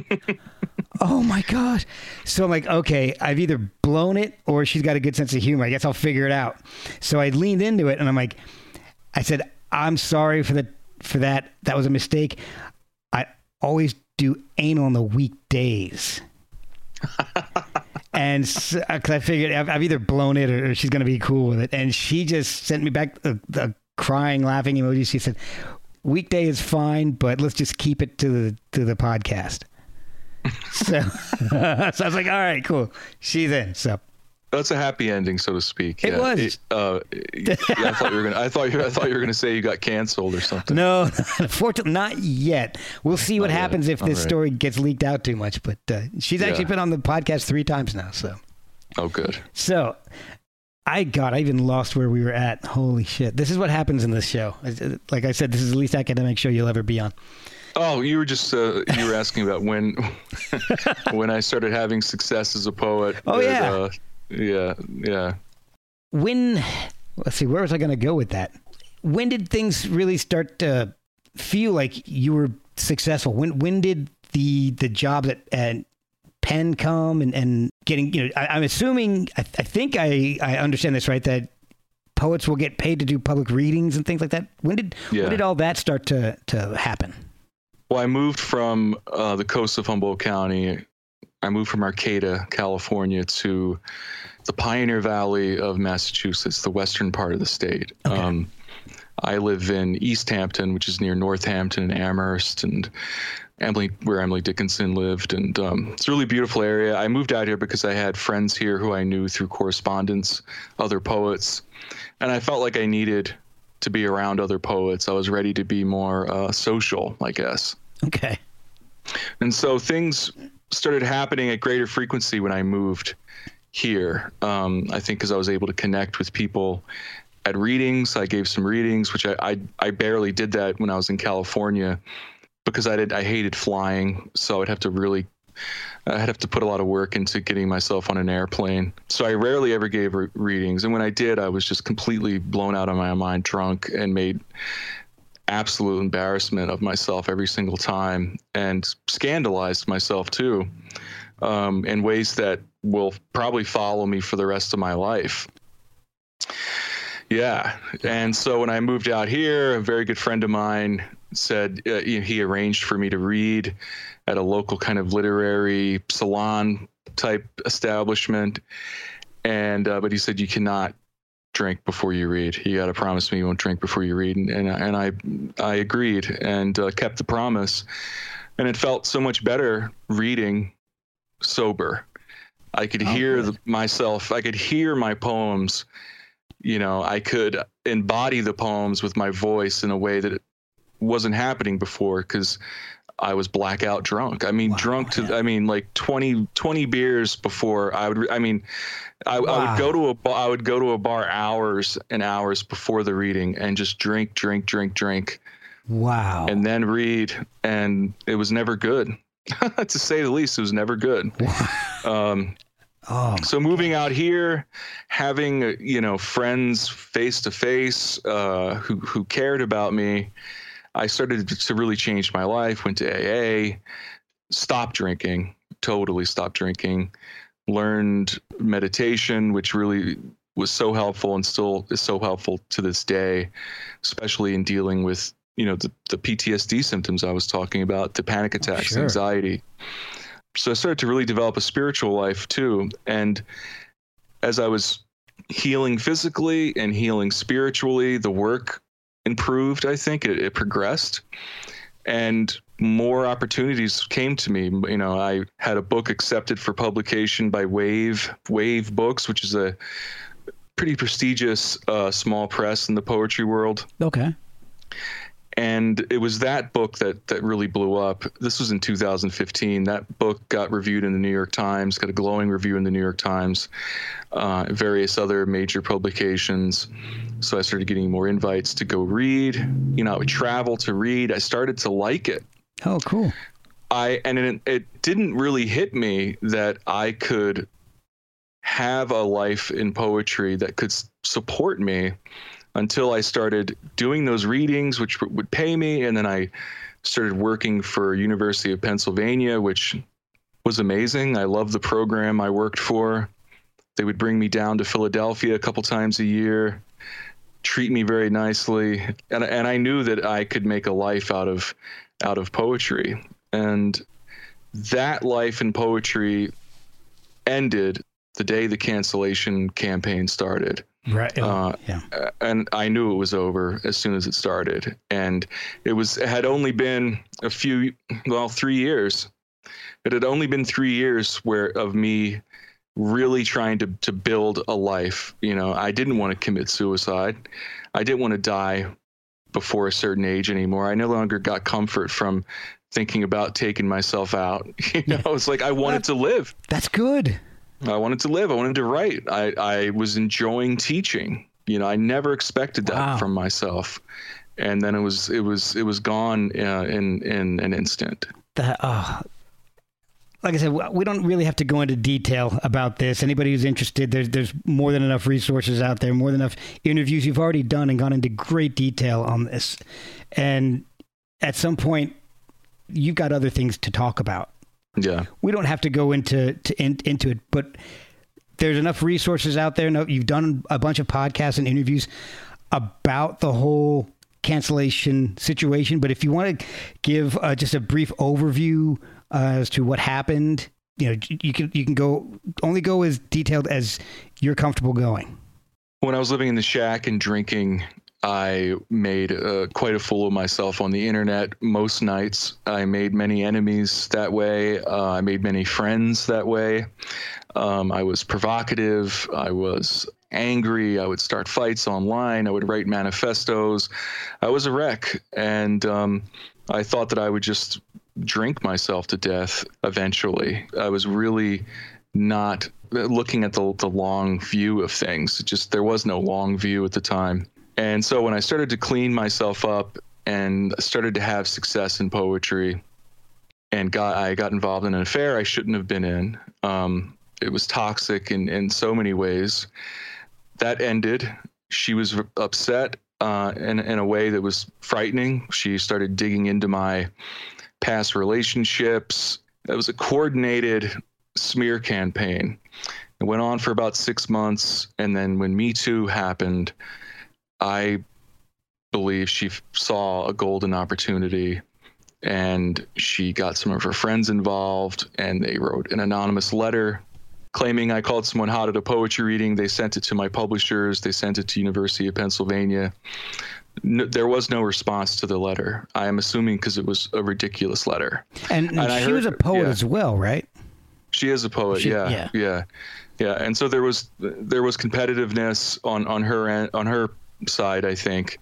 oh my god! So I'm like, okay, I've either blown it or she's got a good sense of humor. I guess I'll figure it out. So I leaned into it and I'm like, I said, I'm sorry for the for that. That was a mistake. I always do anal on the weekdays. and because uh, I figured I've, I've either blown it or she's going to be cool with it. And she just sent me back the, the crying, laughing emoji. She said, "Weekday is fine, but let's just keep it to the to the podcast." so, so I was like, "All right, cool." She's in. So That's a happy ending, so to speak. It Yeah. was. uh, yeah, I thought you were gonna. I thought you. I thought you were gonna say you got canceled or something. no, unfortunately, not yet. We'll see what Not yet. happens if this right. story gets leaked out too much. But uh, she's actually Yeah. been on the podcast three times now. So. Oh, good. So, I God, I even lost where we were at. Holy shit! This is what happens in this show. Like I said, this is the least academic show you'll ever be on. Oh, you were just uh, you were asking about when when I started having success as a poet. Oh, yeah. uh, Yeah, yeah. When let's see, where was I going to go with that? When did things really start to feel like you were successful? When when did the the jobs at, at Penn come and, and getting you know I, am assuming I, I think I, I understand this right that poets will get paid to do public readings and things like that. When did yeah. when did all that start to to happen? Well, I moved from uh, the coast of Humboldt County. I moved from Arcata, California, to the Pioneer Valley of Massachusetts, the western part of the state. Okay. Um, I live in Easthampton, which is near Northampton and Amherst, and Emily, where Emily Dickinson lived, and um, it's a really beautiful area. I moved out here because I had friends here who I knew through correspondence, other poets, and I felt like I needed to be around other poets. I was ready to be more uh, social, I guess. Okay. And so things started happening at greater frequency when I moved here. Um, I think because I was able to connect with people at readings. I gave some readings, which I, I, I barely did that when I was in California because I did I hated flying, so I'd have to really I'd have to put a lot of work into getting myself on an airplane. So I rarely ever gave re- readings, and when I did, I was just completely blown out of my mind, drunk, and made absolute embarrassment of myself every single time, and scandalized myself too, um, in ways that will probably follow me for the rest of my life. Yeah. And so when I moved out here, a very good friend of mine said uh, he arranged for me to read at a local kind of literary salon type establishment. And, uh, but he said, you cannot drink before you read. You got to promise me you won't drink before you read. And, and, and I, I agreed and uh, kept the promise. And it felt so much better reading sober. I could oh, hear the, myself, I could hear my poems you know, I could embody the poems with my voice in a way that wasn't happening before because I was blackout drunk. I mean, wow, drunk to, yeah. I mean, like 20, 20 beers before I would, I mean, I, wow. I, would go to a bar, I would go to a bar hours and hours before the reading and just drink, drink, drink, drink. Wow. And then read. And it was never good. to say the least, it was never good. um, Oh, so moving out here, having you know friends face to face who who cared about me, I started to really change my life. Went to AA, stopped drinking, totally stopped drinking, learned meditation, which really was so helpful and still is so helpful to this day, especially in dealing with you know the, the PTSD symptoms I was talking about, the panic attacks, oh, sure. anxiety so I started to really develop a spiritual life too. And as I was healing physically and healing spiritually, the work improved. I think it, it progressed, and more opportunities came to me. You know, I had a book accepted for publication by Wave Wave Books, which is a pretty prestigious uh, small press in the poetry world. Okay and it was that book that that really blew up. This was in 2015. That book got reviewed in the New York Times, got a glowing review in the New York Times, uh, various other major publications. So I started getting more invites to go read. You know, I would travel to read. I started to like it. Oh, cool. I and it, it didn't really hit me that I could have a life in poetry that could support me until I started doing those readings, which would pay me, and then I started working for University of Pennsylvania, which was amazing. I loved the program I worked for. They would bring me down to Philadelphia a couple times a year, treat me very nicely, and and I knew that I could make a life out of out of poetry. And that life in poetry ended the day the cancellation campaign started. Right. Uh, yeah. And I knew it was over as soon as it started. And it was it had only been a few, well, three years. It had only been three years where of me really trying to to build a life. You know, I didn't want to commit suicide. I didn't want to die before a certain age anymore. I no longer got comfort from thinking about taking myself out. You know, it's like I wanted to live. That's good. I wanted to live. I wanted to write. I, I was enjoying teaching. You know, I never expected that wow. from myself, and then it was it was it was gone uh, in in an instant. That oh, like I said, we don't really have to go into detail about this. Anybody who's interested, there's there's more than enough resources out there, more than enough interviews you've already done and gone into great detail on this. And at some point, you've got other things to talk about. Yeah, we don't have to go into to in, into it, but there's enough resources out there. No, you've done a bunch of podcasts and interviews about the whole cancellation situation. But if you want to give uh, just a brief overview uh, as to what happened, you know, you can you can go only go as detailed as you're comfortable going. When I was living in the shack and drinking, I made uh, quite a fool of myself on the internet most nights. I made many enemies that way. Uh, I made many friends that way. Um, I was provocative. I was angry. I would start fights online. I would write manifestos. I was a wreck. And um, I thought that I would just drink myself to death eventually. I was really not looking at the, the long view of things. just there was no long view at the time. And so when I started to clean myself up and started to have success in poetry, and got I got involved in an affair I shouldn't have been in. Um, it was toxic in in so many ways. That ended. She was upset uh, in in a way that was frightening. She started digging into my past relationships. It was a coordinated smear campaign. It went on for about six months, and then when Me Too happened, I believe she saw a golden opportunity and she got some of her friends involved and they wrote an anonymous letter claiming I called someone hot at a poetry reading. They sent it to my publishers. They sent it to University of Pennsylvania. No, there was no response to the letter. I am assuming because it was a ridiculous letter. And, and, and she heard, was a poet yeah. as well, right? She is a poet. She, yeah, yeah, yeah, yeah. And so there was there was competitiveness on on her end, on her side, I think.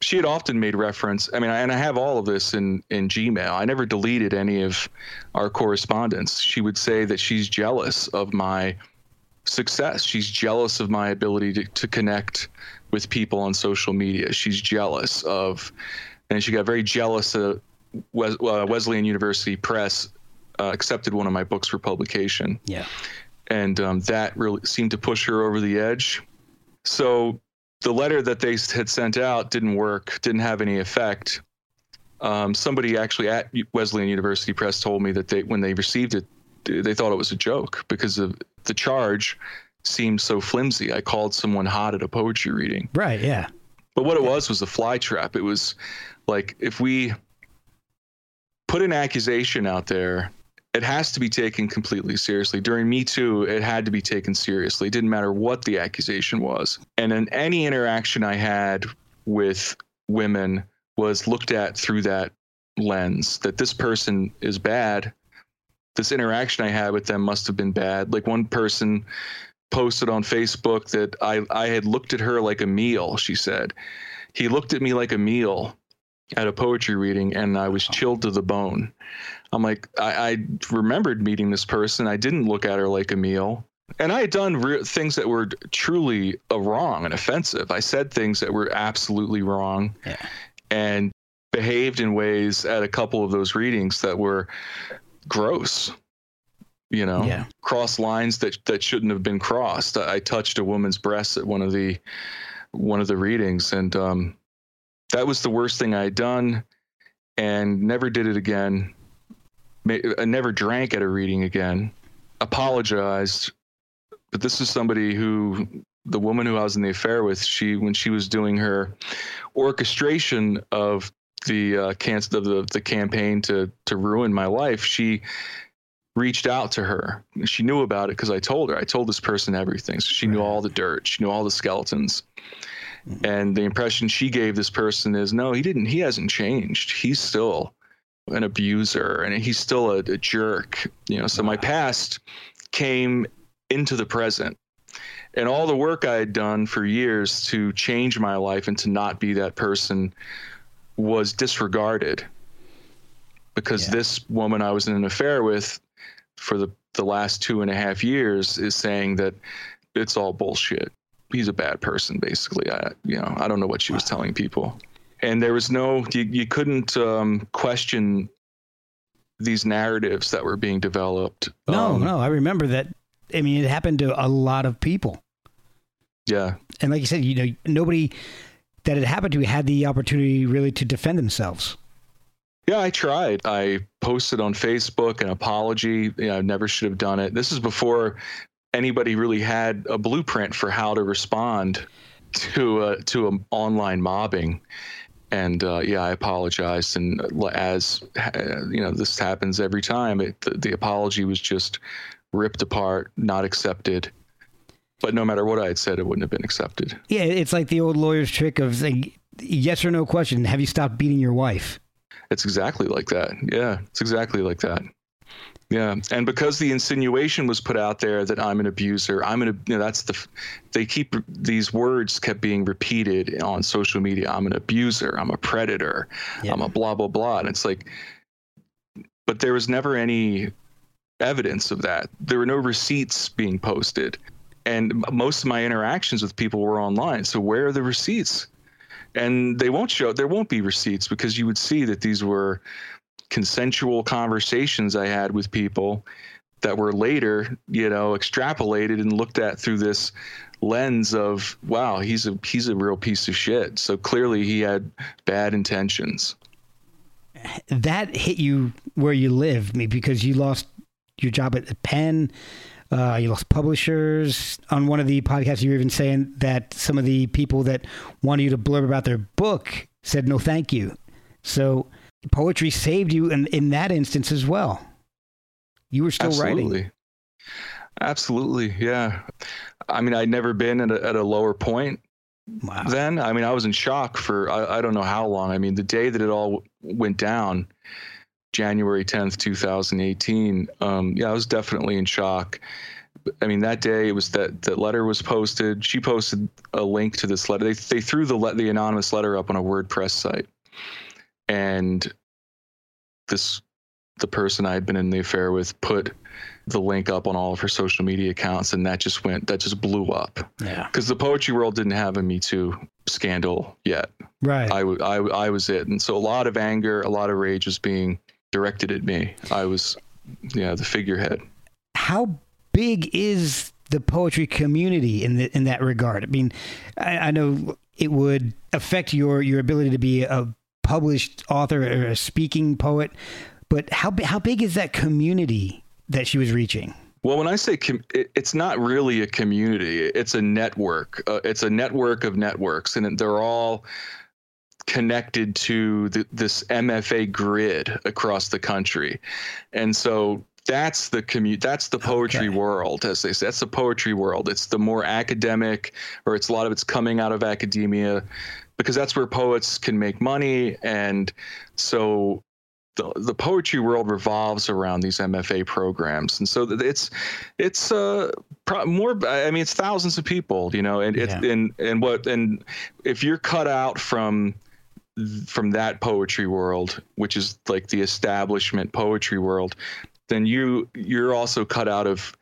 She had often made reference. I mean, and I have all of this in in Gmail. I never deleted any of our correspondence. She would say that she's jealous of my success. She's jealous of my ability to, to connect with people on social media. She's jealous of, and she got very jealous that Wes, uh, Wesleyan University Press uh, accepted one of my books for publication. Yeah. And um, that really seemed to push her over the edge. So the letter that they had sent out didn't work, didn't have any effect. Um, somebody actually at Wesleyan University Press told me that they, when they received it, they thought it was a joke because of the charge seemed so flimsy. I called someone hot at a poetry reading. Right. Yeah. But what it was was a fly trap. It was like if we put an accusation out there it has to be taken completely seriously. During Me Too, it had to be taken seriously. It didn't matter what the accusation was. And in any interaction I had with women was looked at through that lens that this person is bad. This interaction I had with them must have been bad. Like one person posted on Facebook that I, I had looked at her like a meal, she said. He looked at me like a meal at a poetry reading and I was chilled to the bone. I'm like, I, I remembered meeting this person. I didn't look at her like a meal. And I had done re- things that were truly uh, wrong and offensive. I said things that were absolutely wrong yeah. and behaved in ways at a couple of those readings that were gross. You know, yeah. cross lines that that shouldn't have been crossed. I, I touched a woman's breast at one of the one of the readings, and um, that was the worst thing I had done, and never did it again. I never drank at a reading again. Apologized, but this is somebody who the woman who I was in the affair with. She when she was doing her orchestration of the uh, cancer of the, the campaign to to ruin my life, she reached out to her. She knew about it because I told her. I told this person everything. So she right. knew all the dirt. She knew all the skeletons. Mm-hmm. And the impression she gave this person is no, he didn't. He hasn't changed. He's still an abuser and he's still a, a jerk. You know, so my past came into the present. And all the work I had done for years to change my life and to not be that person was disregarded because yeah. this woman I was in an affair with for the, the last two and a half years is saying that it's all bullshit. He's a bad person, basically. I, you know, I don't know what she was telling people and there was no you, you couldn't um, question these narratives that were being developed. No, Um, no, I remember that. I mean, it happened to a lot of people. Yeah, And like you said, you know, nobody that it happened to had the opportunity really to defend themselves. Yeah, I tried. I posted on Facebook an apology. You know, I never should have done it. This is before anybody really had a blueprint for how to respond to uh, to an online mobbing. And uh, yeah, I apologized. And as uh, you know, this happens every time. It, the, the apology was just ripped apart, not accepted. But no matter what I had said, it wouldn't have been accepted. Yeah, it's like the old lawyer's trick of saying yes or no question. Have you stopped beating your wife? It's exactly like that. Yeah, it's exactly like that. Yeah, and because the insinuation was put out there that I'm an abuser, I'm an you know, that's the they keep these words kept being repeated on social media. I'm an abuser. I'm a predator. Yeah. I'm a blah blah blah. And it's like, but there was never any evidence of that. There were no receipts being posted, and most of my interactions with people were online. So where are the receipts? and they won't show there won't be receipts because you would see that these were consensual conversations I had with people that were later, you know, extrapolated and looked at through this lens of wow, he's a he's a real piece of shit. So clearly he had bad intentions. That hit you where you live, because you lost your job at Penn. Uh, you lost publishers. On one of the podcasts, you were even saying that some of the people that wanted you to blurb about their book said no, thank you. So poetry saved you in, in that instance as well. You were still writing. Absolutely. Absolutely, yeah. I mean, I'd never been at a, at a lower point Wow. then. I mean, I was in shock for I, I don't know how long. I mean, the day that it all went down, January 10th, 2018, um, yeah, I was definitely in shock. I mean, that day it was that that letter was posted. She posted a link to this letter. They they threw the le- the anonymous letter up on a WordPress site, and this the person I had been in the affair with put the link up on all of her social media accounts, and that just went that just blew up Yeah. because the poetry world didn't have a Me Too scandal yet. Right. I, w- I, w- I was it. And so a lot of anger, a lot of rage was being directed at me. I was, yeah, the figurehead. how big is the poetry community in the, in that regard? I mean, I, I know it would affect your your ability to be a published author or a speaking poet, but how how big is that community that she was reaching? Well, when I say com- it's not really a community, it's a network. Uh, it's a network of networks, and they're all connected to the, this MFA grid across the country. And so that's the commu- that's the poetry Okay. world, as they say. That's the poetry world. It's the more academic, or it's a lot of it's coming out of academia, because that's where poets can make money. And so the, the poetry world revolves around these MFA programs, and so it's it's uh pro- more. I mean, it's thousands of people, you know, and it's Yeah. and and what and if you're cut out from from that poetry world, which is like the establishment poetry world, then you you're also cut out of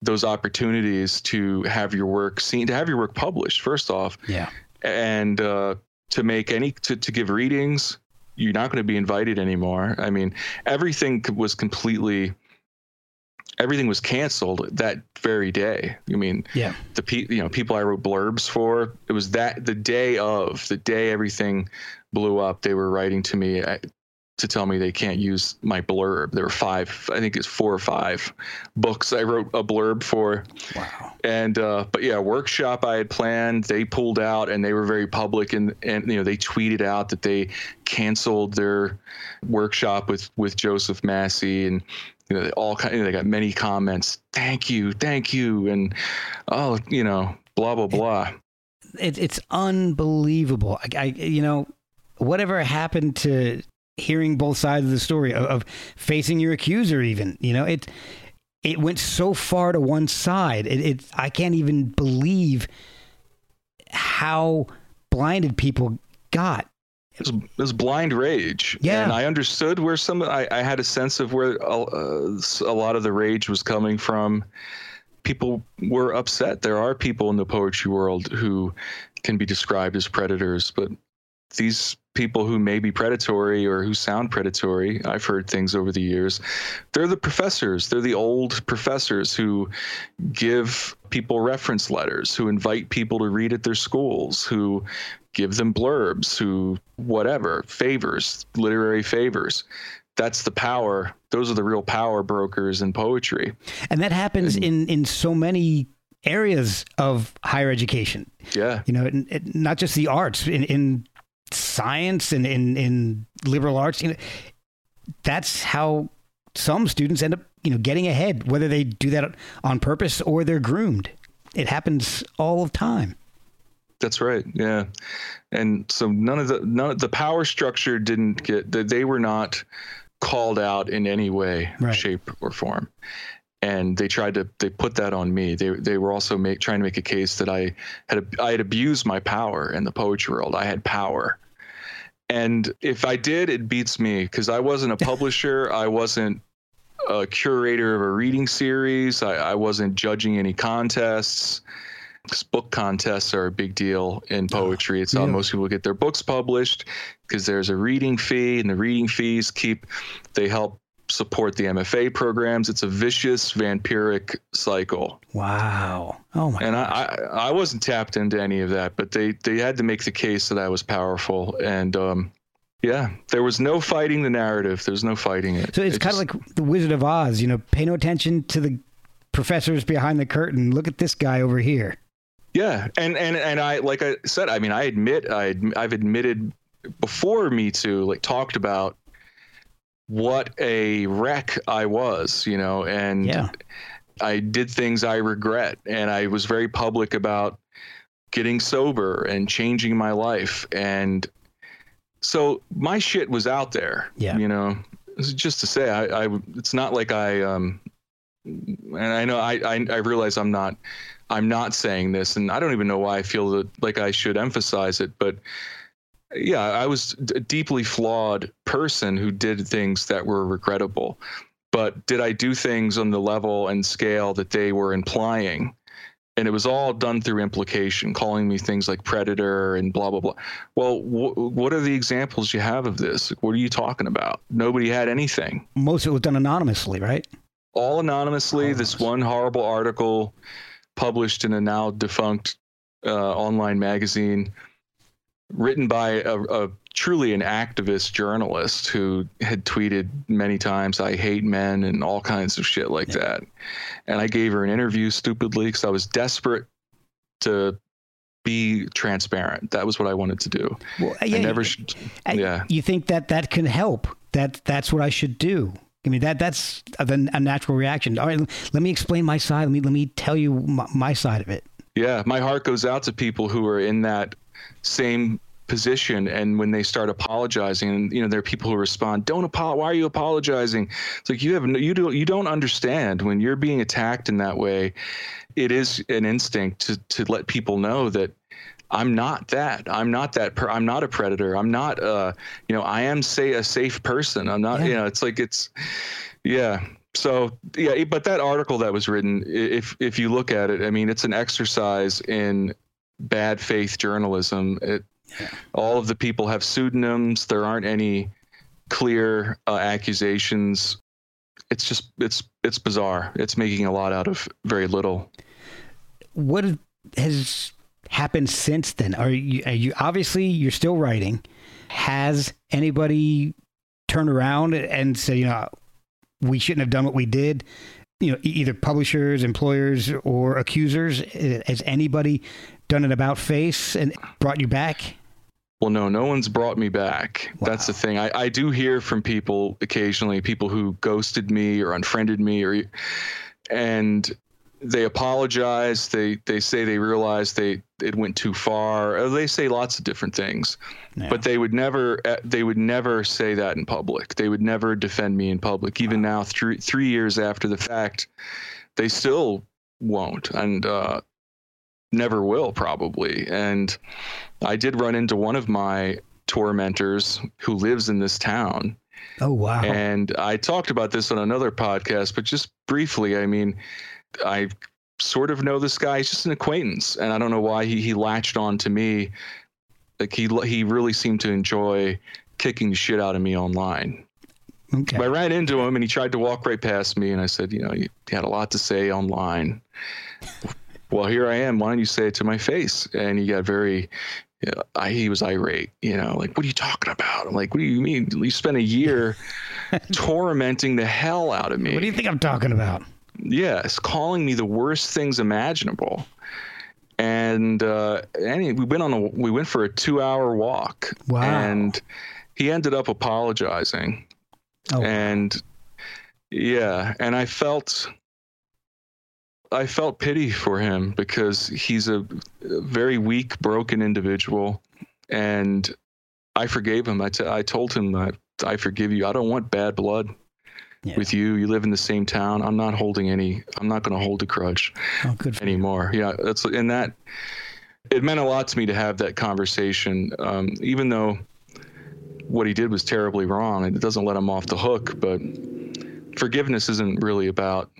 those opportunities to have your work seen, to have your work published. First off, Yeah. And uh, to make any to, to give readings you're not going to be invited anymore i mean everything was completely everything was canceled that very day i mean Yeah. the pe- you know people i wrote blurbs for it was that the day of the day everything blew up they were writing to me to tell me they can't use my blurb there were five i think it's four or five books i wrote a blurb for Wow. and uh, but yeah, workshop I had planned, they pulled out, and they were very public, and and you know they tweeted out that they canceled their workshop with with Joseph Massey, and you know they all kind of, they got many comments, thank you, thank you, and oh you know blah blah blah. it, it's unbelievable. I, I, you know, whatever happened to hearing both sides of the story of, of facing your accuser, even you know, it it went so far to one side. It, it I can't even believe how blinded people got. It was, it was blind rage. Yeah. And I understood where some, I, I had a sense of where uh, a lot of the rage was coming from. People were upset. There are people in the poetry world who can be described as predators, but these people who may be predatory or who sound predatory. I've heard things over the years. They're the professors. They're the old professors who give people reference letters, who invite people to read at their schools, who give them blurbs, who whatever, favors, literary favors. That's the power. Those are the real power brokers in poetry. And that happens in in so many areas of higher education. Yeah. You know, it, it, not just the arts, in, in science and in, in liberal arts. You know, that's how some students end up, you know, getting ahead, whether they do that on purpose or they're groomed. It happens all the time. That's right. Yeah. And so none of the none of the power structure didn't get that they were not called out in any way, right. shape, or form. And they tried to they put that on me. They they were also make, trying to make a case that I had I had abused my power in the poetry world. I had power. And if I did, it beats me because I wasn't a publisher. I wasn't a curator of a reading series. I, I wasn't judging any contests book contests are a big deal in poetry. It's yeah. how most people get their books published because there's a reading fee, and the reading fees keep they help support the MFA programs. It's a vicious vampiric cycle. Wow. Oh my. And I, I, I wasn't tapped into any of that, but they they had to make the case that I was powerful, and um, yeah, there was no fighting the narrative. There's no fighting it. So it's it kind just, of like the Wizard of Oz. You know, pay no attention to the professors behind the curtain. Look at this guy over here. Yeah, and and and I like I said, I mean, I admit I I've admitted before Me Too, like talked about what a wreck I was, you know, and yeah. I did things I regret, and I was very public about getting sober and changing my life, and so my shit was out there. Yeah, you know, just to say, I, I it's not like I um, and I know I I, I realize I'm not I'm not saying this, and I don't even know why I feel that like I should emphasize it, but yeah, I was a deeply flawed person who did things that were regrettable. But did I do things on the level and scale that they were implying? And it was all done through implication, calling me things like predator and blah blah blah. Well, wh- what are the examples you have of this? What are you talking about? Nobody had anything. Most of it was done anonymously, right? All anonymously. Anonymous. This one horrible article published in a now defunct uh, online magazine written by a, a, truly an activist journalist who had tweeted many times i hate men and all kinds of shit like yeah. that and i gave her an interview stupidly because i was desperate to be transparent that was what i wanted to do well, yeah, I never should, yeah you think that that can help that that's what i should do I mean that that's a, a, natural reaction. All right, let me explain my side. Let me let me tell you my, my side of it. Yeah, my heart goes out to people who are in that same position and when they start apologizing and you know there are people who respond don't apologize why are you apologizing it's like you have you don't you don't understand when you're being attacked in that way it is an instinct to to let people know that I'm not that. I'm not that. Per- I'm not a predator. I'm not. Uh, you know, I am say a safe person. I'm not. Yeah. You know, it's like it's, yeah. So yeah, but that article that was written, if if you look at it, I mean, it's an exercise in bad faith journalism. It, yeah. all of the people have pseudonyms. There aren't any clear uh, accusations. It's just it's it's bizarre. It's making a lot out of very little. What has happened since then? Are you, are you obviously you're still writing? Has anybody turned around and said, you know, we shouldn't have done what we did? You know, either publishers, employers, or accusers. Has anybody done an about face and brought you back? Well, no, no one's brought me back. Wow. That's the thing. I, I do hear from people occasionally, people who ghosted me or unfriended me, or and they apologize. They they say they realize they it went too far. They say lots of different things, yeah. but they would never uh, they would never say that in public. They would never defend me in public. Even wow. now, three three years after the fact, they still won't and uh, never will probably. And I did run into one of my tormentors who lives in this town. Oh wow! And I talked about this on another podcast, but just briefly, I mean I sort of know this guy. He's just an acquaintance, and I don't know why he he latched on to me. Like he he really seemed to enjoy kicking the shit out of me online. Okay. I ran into him and he tried to walk right past me, and I said, you know, you had a lot to say online. Well, here I am. Why don't you say it to my face? And he got very, you know, I, he was irate. You know, like, what are you talking about? I'm like, what do you mean? You spent a year tormenting the hell out of me. What do you think I'm talking about? Yes, calling me the worst things imaginable. And uh, any, we went on a we went for a two hour walk. Wow. And he ended up apologizing. Oh, And yeah, and I felt I felt pity for him because he's a, very weak, broken individual, and I forgave him. I, t- I told him that I forgive you. I don't want bad blood Yeah. with you. You live in the same town. I'm not holding any. I'm not going to hold a grudge oh, for you. anymore. Yeah, that's and that it meant a lot to me to have that conversation, um, even though what he did was terribly wrong. It doesn't let him off the hook, but forgiveness isn't really about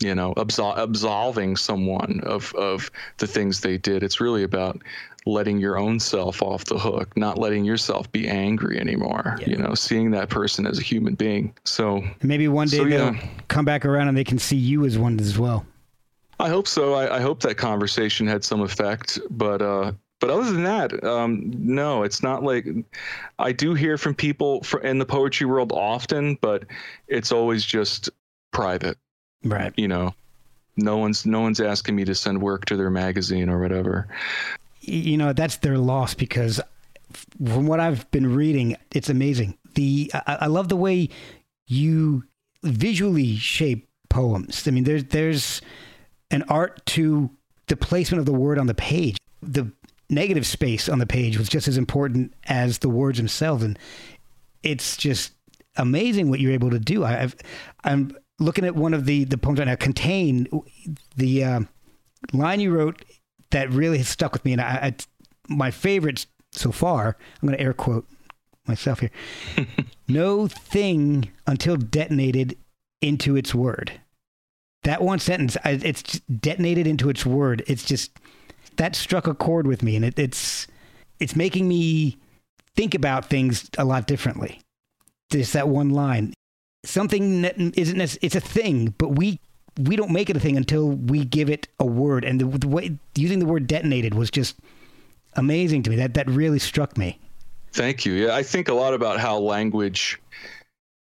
you know absol- absolving someone of of the things they did. It's really about letting your own self off the hook, not letting yourself be angry anymore. Yeah. You know, seeing that person as a human being. So Maybe one day So, they'll yeah. come back around and they can see you as one as well. I hope so. I, I hope that conversation had some effect, but uh, but other than that, um, no, it's not like I do hear from people fr in the poetry world often, but it's always just private. Right. You know, no one's no one's asking me to send work to their magazine or whatever. you know that's their loss because from what I've been reading, it's amazing. The I, I love the way you visually shape poems. I mean, there's there's an art to the placement of the word on the page. The negative space on the page was just as important as the words themselves, and it's just amazing what you're able to do. I, I've, I'm looking at one of the the poems right now. Contain the uh, line you wrote that really has stuck with me, and I, I my favorites so far. I'm going to air quote myself here. no thing until detonated into its word. That one sentence, I, it's detonated into its word. It's just that struck a chord with me, and it, it's it's making me think about things a lot differently. Just that one line, something that isn't it's a thing, but we we don't make it a thing until we give it a word. And the, the way using the word detonated was just amazing to me. That that really struck me. Thank you. Yeah, I think a lot about how language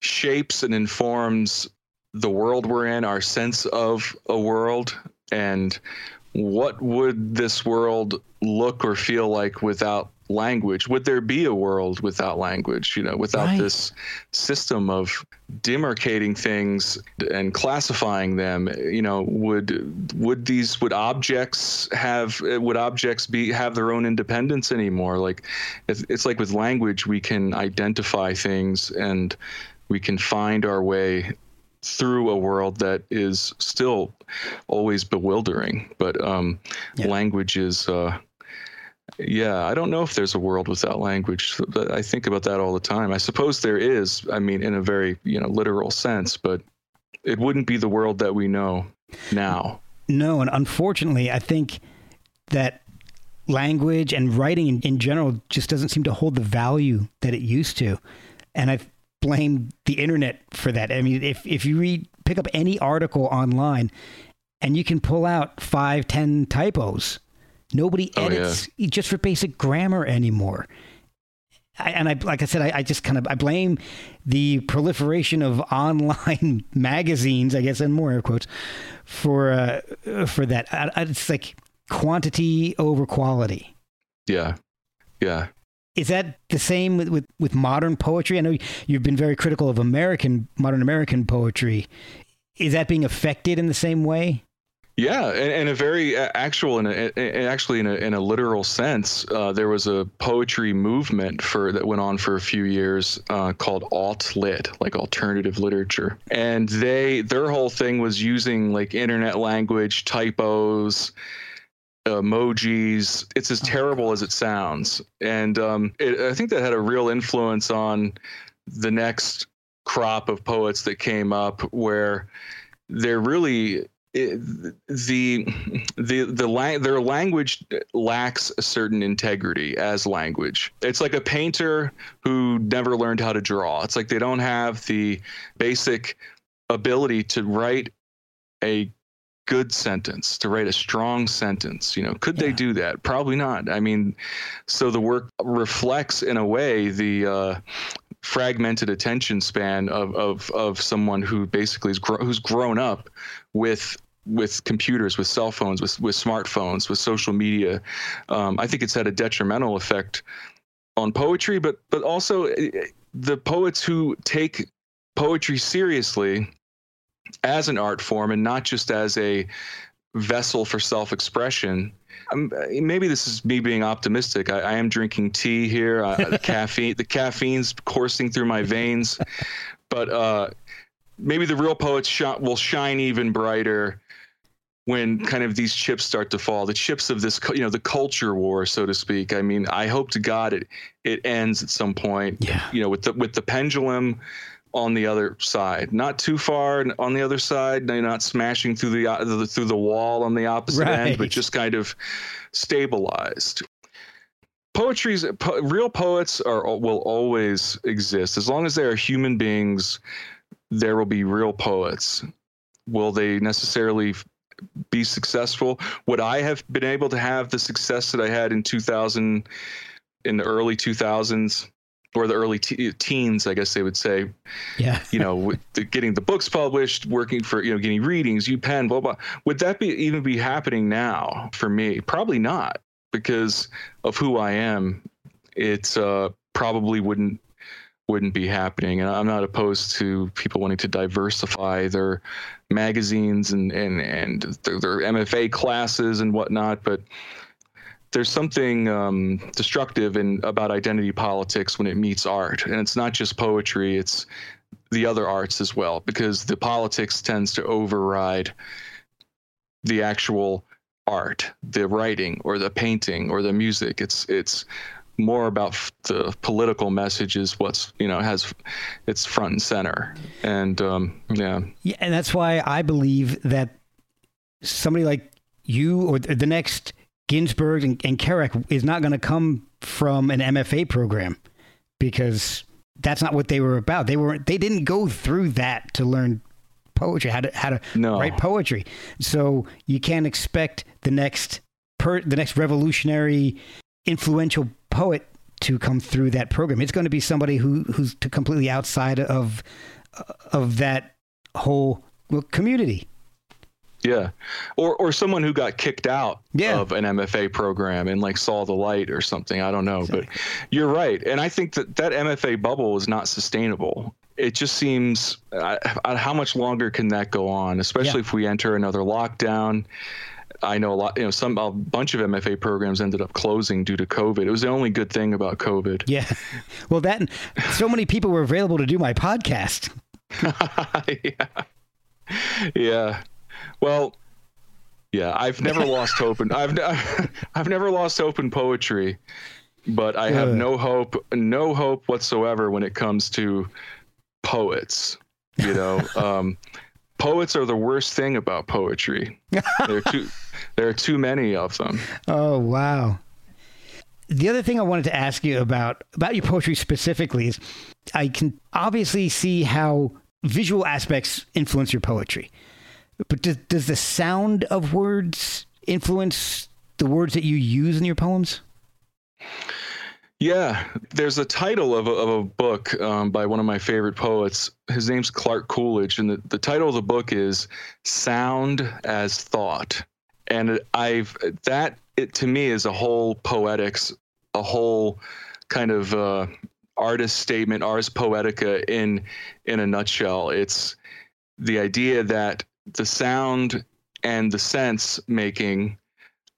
shapes and informs the world we're in, our sense of a world, and what would this world look or feel like without language? Would there be a world without language? You know, without Right. this system of demarcating things and classifying them you know would would these would objects have would objects be have their own independence anymore like it's, it's like with language we can identify things and we can find our way through a world that is still always bewildering but um Yeah. language is uh yeah, I don't know if there's a world without language. But I think about that all the time. I suppose there is. I mean, in a very you know literal sense, but it wouldn't be the world that we know now. No, and unfortunately, I think that language and writing in, in general just doesn't seem to hold the value that it used to. And I blame the internet for that. I mean, if, if you read, pick up any article online and you can pull out five, ten typos, nobody Oh, yeah. edits just for basic grammar anymore. I, and I, like I said, I, I just kind of I blame the proliferation of online magazines, I guess, and more air quotes, for uh, for that. I, it's like quantity over quality. Yeah, yeah. Is that the same with, with, with modern poetry? I know you've been very critical of American modern American poetry. Is that being affected in the same way? Yeah, and, a very uh, actual, and actually in a, in a literal sense, uh, there was a poetry movement for that went on for a few years uh, called alt lit, like alternative literature, and they their whole thing was using like internet language, typos, emojis. It's as terrible as it sounds, and um, it, I think that had a real influence on the next crop of poets that came up, where they're really the the the la- their language lacks a certain integrity as language. It's like a painter who never learned how to draw. It's like they don't have the basic ability to write a good sentence, to write a strong sentence. You know, could yeah. they do that? Probably not. I mean, so the work reflects in a way the uh, fragmented attention span of of of someone who basically is gro- who's grown up with with computers, with cell phones, with with smartphones, with social media. Um, I think it's had a detrimental effect on poetry, but but also eh, eh, the poets who take poetry seriously as an art form and not just as a vessel for self-expression um, maybe this is me being optimistic. I, I am drinking tea here. Uh, the caffeine, the caffeine's coursing through my veins, but uh, maybe the real poets sh- will shine even brighter when kind of these chips start to fall. The chips of this, you know, the culture war, so to speak. I mean, I hope to God it it ends at some point. Yeah. You know, with the with the pendulum on the other side, not too far on the other side. not smashing through uh, the through the wall on the opposite right. end, but just kind of stabilized. Poetry's po- real poets are uh, will always exist as long as they are human beings. There will be real poets. Will they necessarily be successful? Would I have been able to have the success that I had in 2000, in the early 2000s? or the early te- teens, I guess they would say. Yeah. you know, the, getting the books published, working for you know, getting readings, UPenn, blah blah. Would that be even be happening now for me? Probably not, because of who I am. It's uh, probably wouldn't wouldn't be happening. And I'm not opposed to people wanting to diversify their magazines and and and their, their MFA classes and whatnot, but there's something um, destructive in about identity politics when it meets art, and it's not just poetry; it's the other arts as well, because the politics tends to override the actual art, the writing, or the painting, or the music. It's it's more about the political message is What's you know has it's front and center, and um, yeah, yeah, and that's why I believe that somebody like you or the next Ginsberg and, and is not going to come from an MFA program because that's not what they were about. They were they didn't go through that to learn poetry, how to how to no. write poetry. So you can't expect the next per, the next revolutionary, influential poet to come through that program. It's going to be somebody who who's completely outside of of that whole community. Yeah, or or someone who got kicked out yeah. of an MFA program and like saw the light or something. I don't know, exactly. but you're right, and I think that that MFA bubble is not sustainable. It just seems uh, how much longer can that go on, especially yeah. if we enter another lockdown. I know a lot, you know, some a bunch of MFA programs ended up closing due to COVID. It was the only good thing about COVID. Yeah, well, that so many people were available to do my podcast. yeah, yeah. Well, yeah, I've never lost hope, and I've I've never lost hope in poetry, but I have no hope, no hope whatsoever when it comes to poets. You know, um, poets are the worst thing about poetry. there are too there are too many of them. Oh wow. The other thing I wanted to ask you about about your poetry specifically is I can obviously see how visual aspects influence your poetry. But does, does the sound of words influence the words that you use in your poems? Yeah, there's a title of a, of a book um, by one of my favorite poets. His name's Clark Coolidge, and the, the title of the book is "Sound as Thought." And I've that it to me is a whole poetics, a whole kind of uh, artist statement, ars poetica in in a nutshell. It's the idea that the sound and the sense making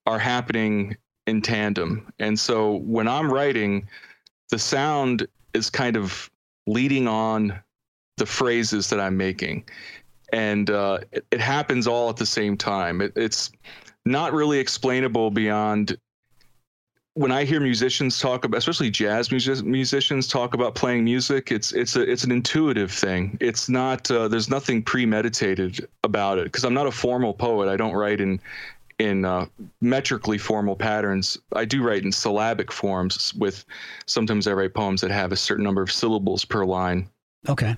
are happening in tandem. And so when I'm writing, the sound is kind of leading on the phrases that I'm making. And uh, it, it, happens all at the same time. It, it's not really explainable beyond when I hear musicians talk about, especially jazz music, musicians talk about playing music, it's it's a it's an intuitive thing. It's not uh, there's nothing premeditated about it because I'm not a formal poet. I don't write in in uh, metrically formal patterns. I do write in syllabic forms. With sometimes I write poems that have a certain number of syllables per line. Okay.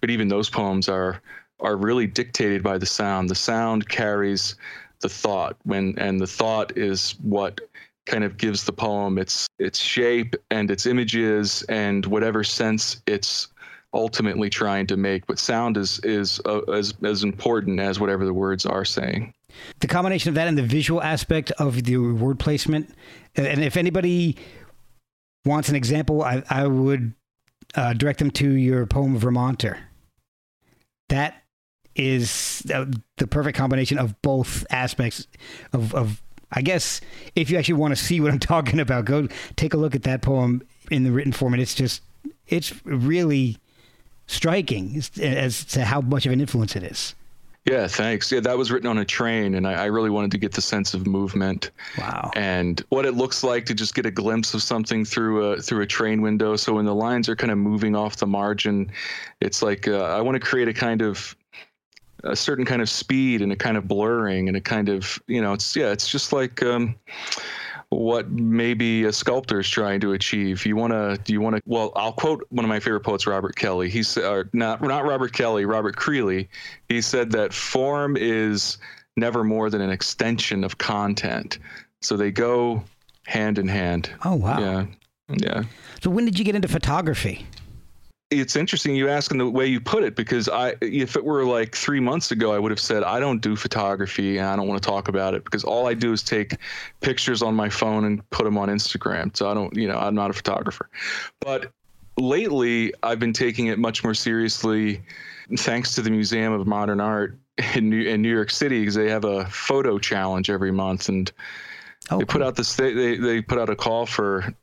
But even those poems are are really dictated by the sound. The sound carries the thought. When and the thought is what kind of gives the poem its its shape and its images and whatever sense it's ultimately trying to make. But sound is is uh, as as important as whatever the words are saying. The combination of that and the visual aspect of the word placement and if anybody wants an example i, I would uh, direct them to your poem vermonter. That is uh, the perfect combination of both aspects of, of I guess if you actually want to see what I'm talking about, go take a look at that poem in the written form, and it's just it's really striking as to how much of an influence it is. Yeah, thanks. Yeah, that was written on a train, and I, I, really wanted to get the sense of movement. Wow. And what it looks like to just get a glimpse of something through a through a train window. So when the lines are kind of moving off the margin, it's like uh, I want to create a kind of a certain kind of speed and a kind of blurring and a kind of you know it's yeah it's just like um, what maybe a sculptor is trying to achieve. You want to do you want to well I'll quote one of my favorite poets Robert Kelly. He's or not not Robert Kelly, Robert Creeley. He said that form is never more than an extension of content. So they go hand in hand. Oh wow. Yeah. Yeah. So when did you get into photography? It's interesting you ask in the way you put it because I, if it were like three months ago, I would have said I don't do photography and I don't want to talk about it because all I do is take pictures on my phone and put them on Instagram. So I don't, you know, I'm not a photographer. But lately, I've been taking it much more seriously, thanks to the Museum of Modern Art in New, in New York City because they have a photo challenge every month and. Oh, they put out this. They, they they put out a call for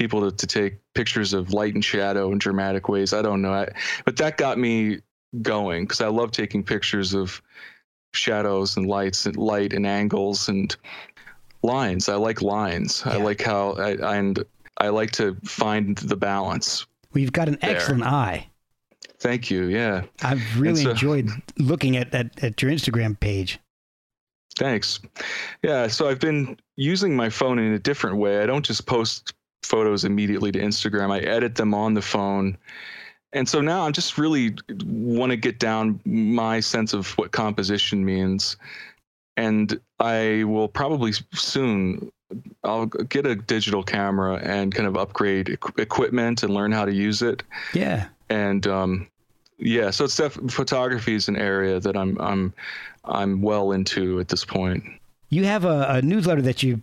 people to, to take pictures of light and shadow in dramatic ways. I don't know. I, but that got me going because I love taking pictures of shadows and lights and light and angles and lines. I like lines. Yeah. I like how I, and I like to find the balance. Well, you've got an there. excellent eye. Thank you. Yeah. I've really so, enjoyed looking at, at, at your Instagram page. Thanks. Yeah. So I've been using my phone in a different way. I don't just post photos immediately to Instagram. I edit them on the phone. And so now I'm just really want to get down my sense of what composition means. And I will probably soon I'll get a digital camera and kind of upgrade equipment and learn how to use it. Yeah. And um, yeah, so it's def- photography is an area that I'm I'm I'm well into at this point. You have a, a newsletter that you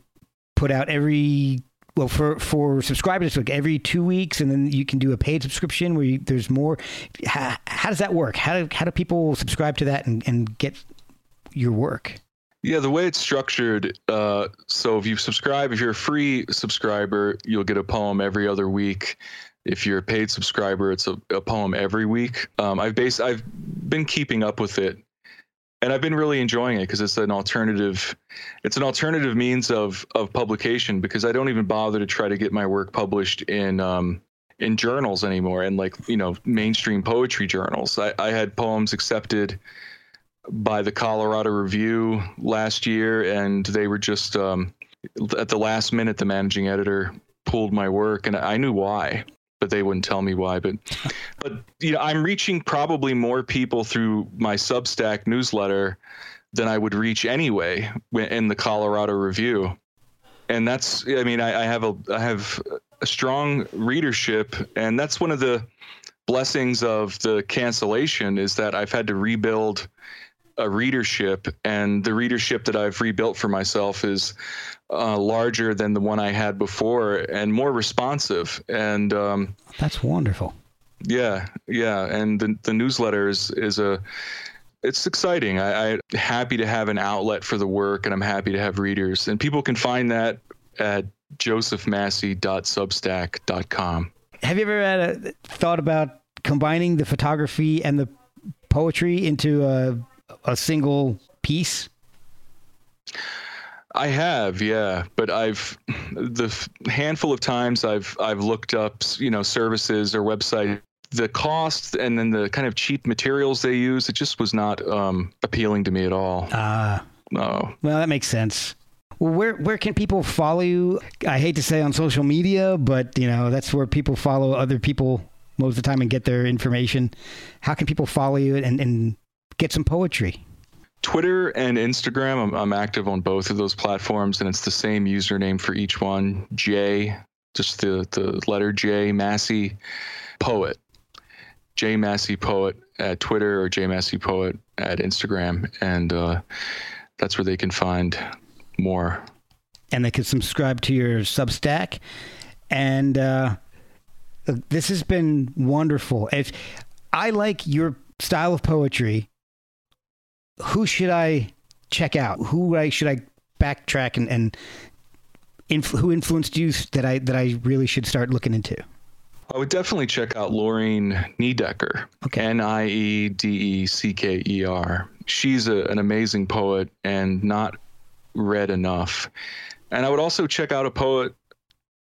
put out every well for for subscribers like every two weeks and then you can do a paid subscription where you, there's more. How, how, does that work? How do, how do people subscribe to that and, and get your work? Yeah the way it's structured uh, so if you subscribe if you're a free subscriber you'll get a poem every other week. If you're a paid subscriber it's a, a poem every week. Um, i've based i've been keeping up with it and I've been really enjoying it because it's an alternative it's an alternative means of of publication because I don't even bother to try to get my work published in um, in journals anymore and like you know mainstream poetry journals. I, I had poems accepted by the Colorado Review last year, and they were just um, at the last minute. The managing editor pulled my work, and I knew why but they wouldn't tell me why. But but you know, I'm reaching probably more people through my Substack newsletter than I would reach anyway in the Colorado Review. And that's I mean, I, I have a I have a strong readership, and that's one of the blessings of the cancellation is that I've had to rebuild a readership, and the readership that I've rebuilt for myself is uh, larger than the one I had before and more responsive. And um, that's wonderful. Yeah, yeah, and the the newsletter is is a it's exciting. I, I'm happy to have an outlet for the work, and I'm happy to have readers. And people can find that at josephmassey.substack.com. Have you ever had a thought about combining the photography and the poetry into a a single piece? I have, yeah, but I've the handful of times I've I've looked up, you know, services or website the cost and then the kind of cheap materials they use, it just was not um, appealing to me at all. Ah, uh, no. Well, that makes sense. Well, where where can people follow you? I hate to say on social media, but you know that's where people follow other people most of the time and get their information. How can people follow you and, and get some poetry? Twitter and Instagram. I'm, I'm active on both of those platforms, and it's the same username for each one. J, just the the letter J, Massey Poet. J Massey Poet at Twitter or J Massey Poet at Instagram, and uh, that's where they can find more. And they can subscribe to your Substack. And uh, this has been wonderful. If I like your style of poetry, who should I check out? Who I, should I backtrack and, and who influenced you that I that I really should start looking into? I would definitely check out Lorine Niedecker. Okay. N I E D E C K E R. She's a, an amazing poet and not read enough. And I would also check out a poet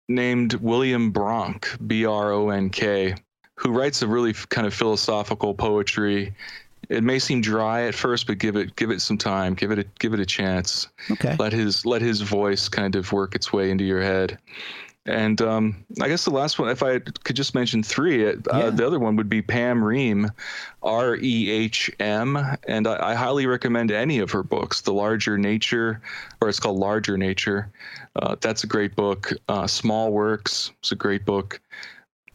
named William Bronk, B R O N K, who writes a really kind of philosophical poetry. It may seem dry at first, but give it give it some time. Give it a give it a chance. Okay. Let his let his voice kind of work its way into your head. And um, I guess the last one, if I could just mention three, uh, yeah. the other one would be Pam Rehm, R E H M. And I, I, highly recommend any of her books. The Larger Nature, or it's called Larger Nature. Uh, that's a great book. Uh, Small Works is a great book.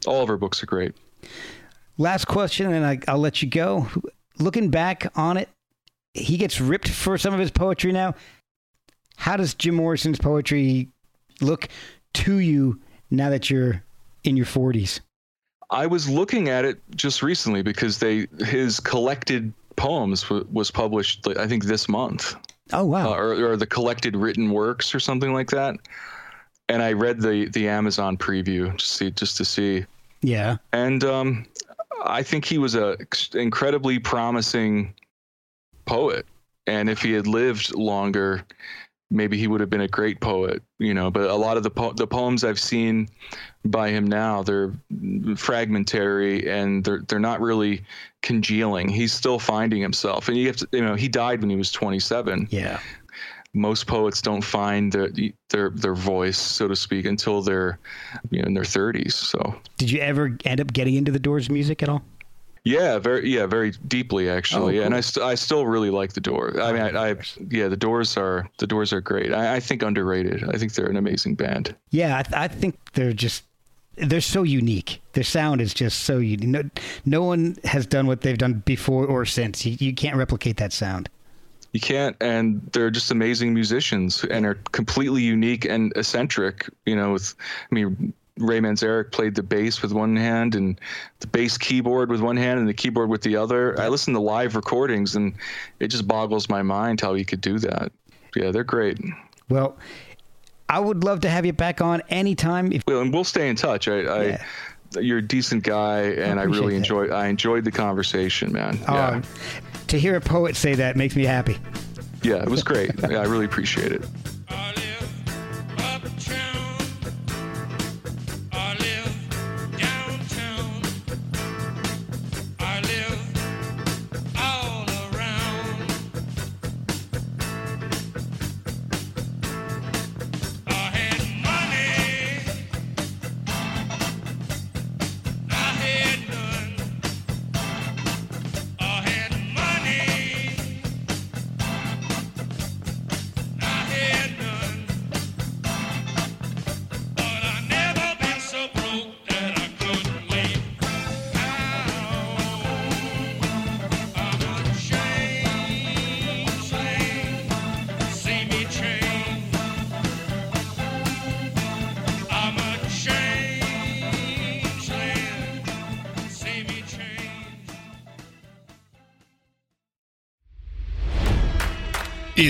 All of her books are great. Last question, and I, I'll let you go. Looking back on it, he gets ripped for some of his poetry now. How does Jim Morrison's poetry look to you now that you're in your 40s? I was looking at it just recently because they his collected poems w- was published I think this month. Oh wow! Uh, or, or the collected written works or something like that. And I read the the Amazon preview just see just to see. Yeah. And um, I think he was a incredibly promising poet, and if he had lived longer, maybe he would have been a great poet, you know. But a lot of the po- the poems I've seen by him now, they're fragmentary and they're they're not really congealing. He's still finding himself, and you have to, you know, he died when he was 27. Yeah. Most poets don't find their their their voice, so to speak, until they're you know in their 30s. So, did you ever end up getting into the Doors music at all? Yeah, very yeah, very deeply actually, oh, cool. and I, st- I still really like the Doors. I mean, I, I, yeah, the Doors are the Doors are great. I, I think underrated. I think they're an amazing band. Yeah, I, th- I think they're just they're so unique. Their sound is just so unique. No, no one has done what they've done before or since. You, you can't replicate that sound. You can't, and they're just amazing musicians and are completely unique and eccentric. You know, with I mean, Ray Manzarek played the bass with one hand and the bass keyboard with one hand and the keyboard with the other. I listen to live recordings and it just boggles my mind how he could do that. Yeah, they're great. Well, I would love to have you back on anytime. If- well, and we'll stay in touch. I, yeah. I you're a decent guy, and I, I really enjoyed. I enjoyed the conversation, man. Oh, yeah. To hear a poet say that makes me happy. Yeah, it was great. yeah, I really appreciate it.